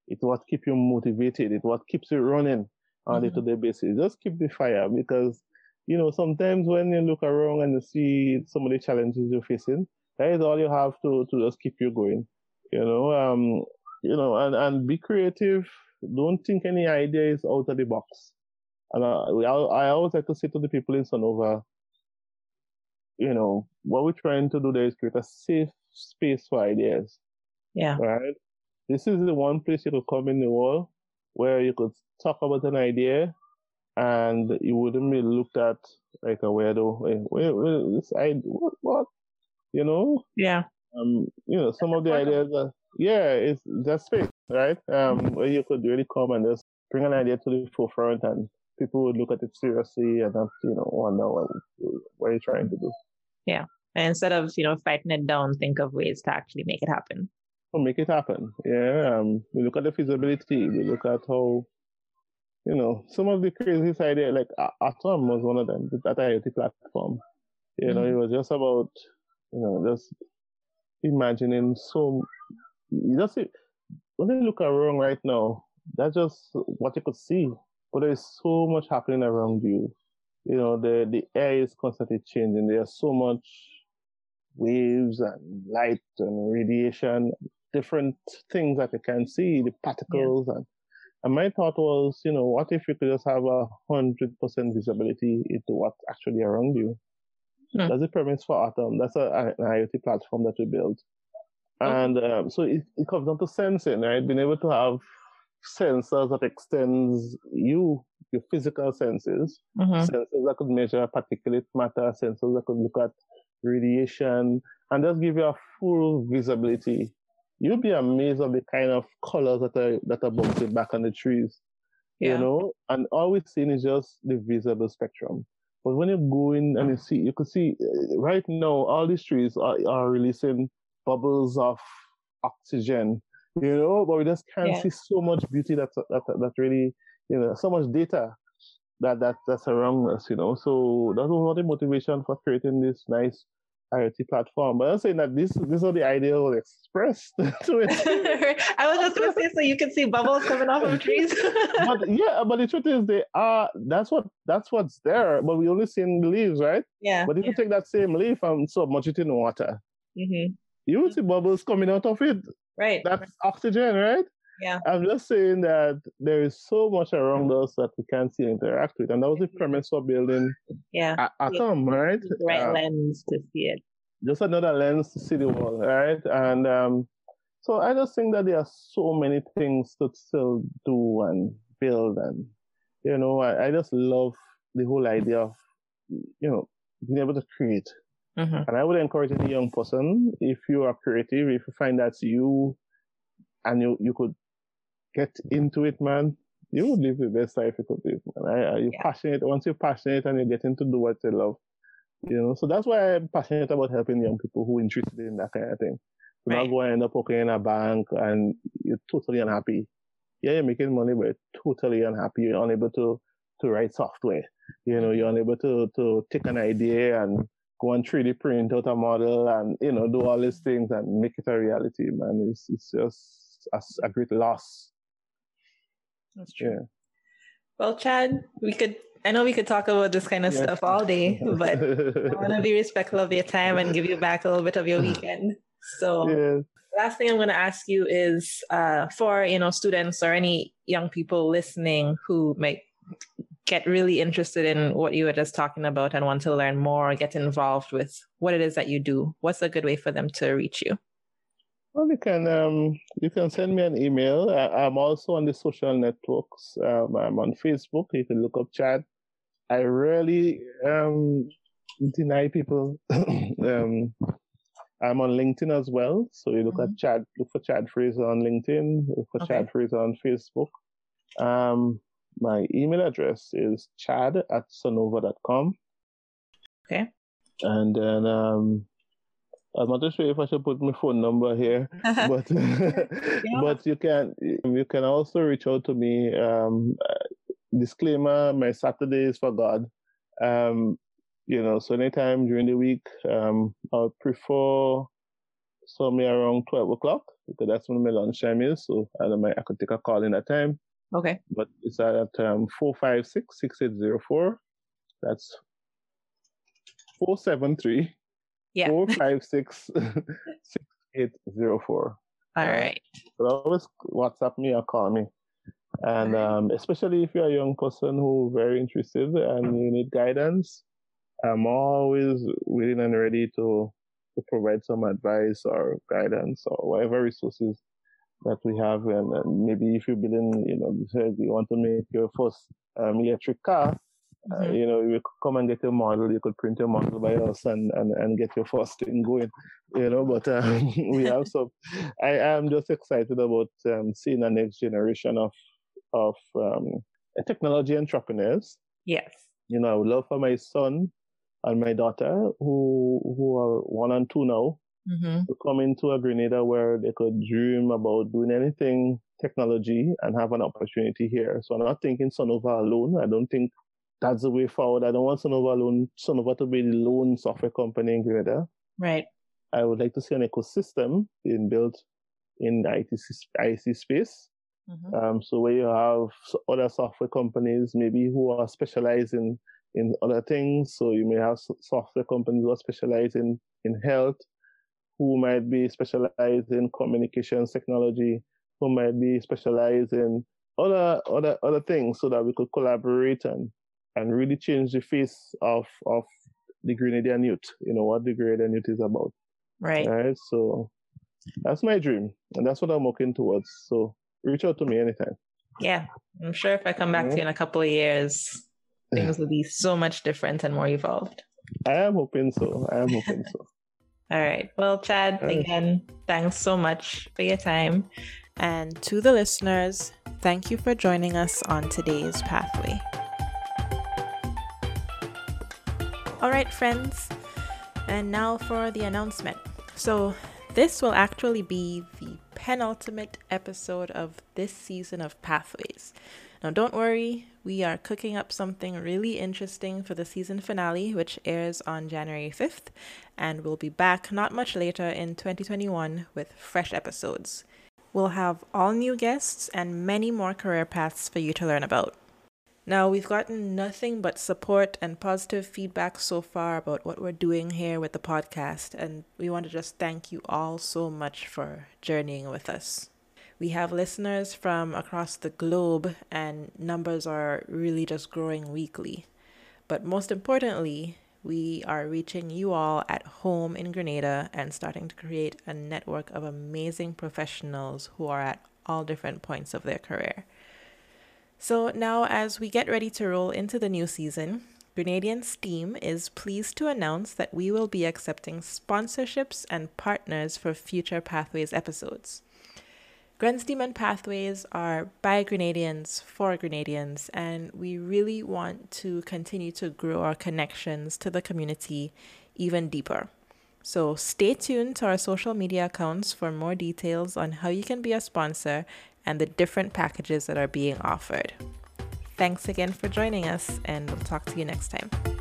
It's what keeps you motivated, it's what keeps you running on a mm-hmm. day-to-day basis. Just keep the fire because you know, sometimes when you look around and you see some of the challenges you're facing, that is all you have to, to just keep you going. You know, um, you know, and, and be creative. Don't think any idea is out of the box. And I, I always like to say to the people in Sonover, you know, what we're trying to do there is create a safe space for ideas. Yeah. Right? This is the one place you could come in the world where you could talk about an idea and you wouldn't be looked at like a weirdo. Wait, wait, wait this idea, what, what? You know? Yeah. Um, you know, some of the ideas are, yeah, it's just space, right? Um, where you could really come and just bring an idea to the forefront and people would look at it seriously and to, you know, wonder what, what are you trying to do. Yeah. And instead of, you know, fighting it down, think of ways to actually make it happen. To make it happen. Yeah. Um, we look at the feasibility. We look at how, you know, some of the craziest idea, like Atom was one of them, that IoT platform. You know, mm-hmm. it was just about, you know, just imagining so, you just see, when you look around right now, that's just what you could see but there's so much happening around you. You know, the, the air is constantly changing. There's so much waves and light and radiation, different things that you can see, the particles. Yeah. And, and my thought was, you know, what if you could just have a hundred percent visibility into what's actually around you? Hmm. That's the premise for Atom. That's a, an IoT platform that we built. Okay. And um, so it, it comes down to sensing, right? Being able to have sensors that extends you, your physical senses, mm-hmm. sensors that could measure particulate matter, sensors that could look at radiation, and just give you a full visibility. You'll be amazed of the kind of colors that are that are bouncing back on the trees. Yeah. You know, and all we've seen is just the visible spectrum. But when you go in and you see, you can see uh, right now all these trees are, are releasing bubbles of oxygen you know, but we just can't yeah. see so much beauty that, that that really, you know, so much data that that that's around us, you know. So that was one of the motivation for creating this nice IoT platform. But I'm saying that this this is the ideal expressed to it. I was just gonna say so you can see bubbles coming off of trees. but yeah, but the truth is they are that's what that's what's there, but we only see the leaves, right? Yeah. But if yeah. you take that same leaf and submerge it in water, mm-hmm. you will see bubbles coming out of it. Right. That's oxygen, right? Yeah. I'm just saying that there is so much around us that we can't see and interact with. And that was the premise for building yeah. Atom, yeah. right? The right uh, lens to see it. Just another lens to see the world, right? And um, so I just think that there are so many things to still do and build. And, you know, I, I just love the whole idea of, you know, being able to create Mm-hmm. And I would encourage any young person, if you are creative, if you find that's you and you, you could get into it, man, you would live the best life you could live, man. I, you're yeah. passionate. Once you're passionate and you're getting to do what you love, you know, so that's why I'm passionate about helping young people who are interested in that kind of thing. You're right. not going to end up working in a bank and you're totally unhappy. Yeah, you're making money, but totally unhappy. You're unable to, to write software. You know, you're unable to, to take an idea and go and 3D print out a model and, you know, do all these things and make it a reality, man. It's, it's just a, a great loss. That's true. Well, Chad, we could, I know we could talk about this kind of stuff all day, but I want to be respectful of your time and give you back a little bit of your weekend. So, last thing I'm going to ask you is uh, for, you know, students or any young people listening who might get really interested in what you were just talking about and want to learn more, get involved with what it is that you do, what's a good way for them to reach you? Well, you can um, you can send me an email. I, am also on the social networks. Um, I'm on Facebook. You can look up Chad. I really um, deny people. um, I'm on LinkedIn as well. So you look mm-hmm. at Chad. Look for Chad Fraser on LinkedIn. Look for okay. Chad Fraser on Facebook. Um, my email address is chad at sonover.com. Okay. And then um, I'm not sure if I should put my phone number here, but yeah. but you can you can also reach out to me. Um, disclaimer: my Saturday is for God. Um, you know, so anytime during the week, um, I would prefer somewhere around twelve o'clock because that's when my lunchtime is. So I don't mind, I could take a call in that time. Okay. But it's at um four five six six eight zero four. That's four seven three yeah. Four five six six eight zero four. All uh, right. But always WhatsApp me or call me. And um, especially if you're a young person who very interested and you need guidance, I'm always willing and ready to to provide some advice or guidance or whatever resources that we have. And, and maybe if you're building, you know, you want to make your first um, electric car, uh, mm-hmm. you know, you could come and get your model, you could print your model by us and, and, and get your first thing going, you know, but um, we have some, I am just excited about um, seeing the next generation of, of um, technology entrepreneurs. Yes. You know, I would love for my son and my daughter, who, who are one and two now, mm-hmm. to come into a Grenada where they could dream about doing anything technology and have an opportunity here. So I'm not thinking Sonover alone. I don't think that's the way forward. I don't want Sonover alone, Sonover to be the lone software company in Grenada. Right. I would like to see an ecosystem being built in the IT, IC space. Mm-hmm. Um, so where you have other software companies, maybe who are specializing in other things. So you may have software companies who are specializing in health, who might be specialized in communications technology, who might be specialized in other other other things, so that we could collaborate and and really change the face of of the Grenadian youth. You know what the Grenadian youth is about. Right. Right. So that's my dream, and that's what I'm working towards. So reach out to me anytime. Yeah, I'm sure if I come back yeah. to you in a couple of years, things will be so much different and more evolved. I am hoping so. I am hoping so. All right. Well, Chad, again, thanks so much for your time. And to the listeners, thank you for joining us on today's Pathway. All right, friends, and now for the announcement. So, this will actually be the penultimate episode of this season of Pathways. Now, don't worry, we are cooking up something really interesting for the season finale, which airs on January 5th, and we'll be back not much later in 2021 with fresh episodes. We'll have all new guests and many more career paths for you to learn about. Now, we've gotten nothing but support and positive feedback so far about what we're doing here with the podcast, and we want to just thank you all so much for journeying with us. We have listeners from across the globe, and numbers are really just growing weekly. But most importantly, we are reaching you all at home in Grenada and starting to create a network of amazing professionals who are at all different points of their career. So, now as we get ready to roll into the new season, Grenadian Steam is pleased to announce that we will be accepting sponsorships and partners for future Pathways episodes. Grensteam and Pathways are by Grenadians for Grenadians, and we really want to continue to grow our connections to the community even deeper. So stay tuned to our social media accounts for more details on how you can be a sponsor and the different packages that are being offered. Thanks again for joining us, and we'll talk to you next time.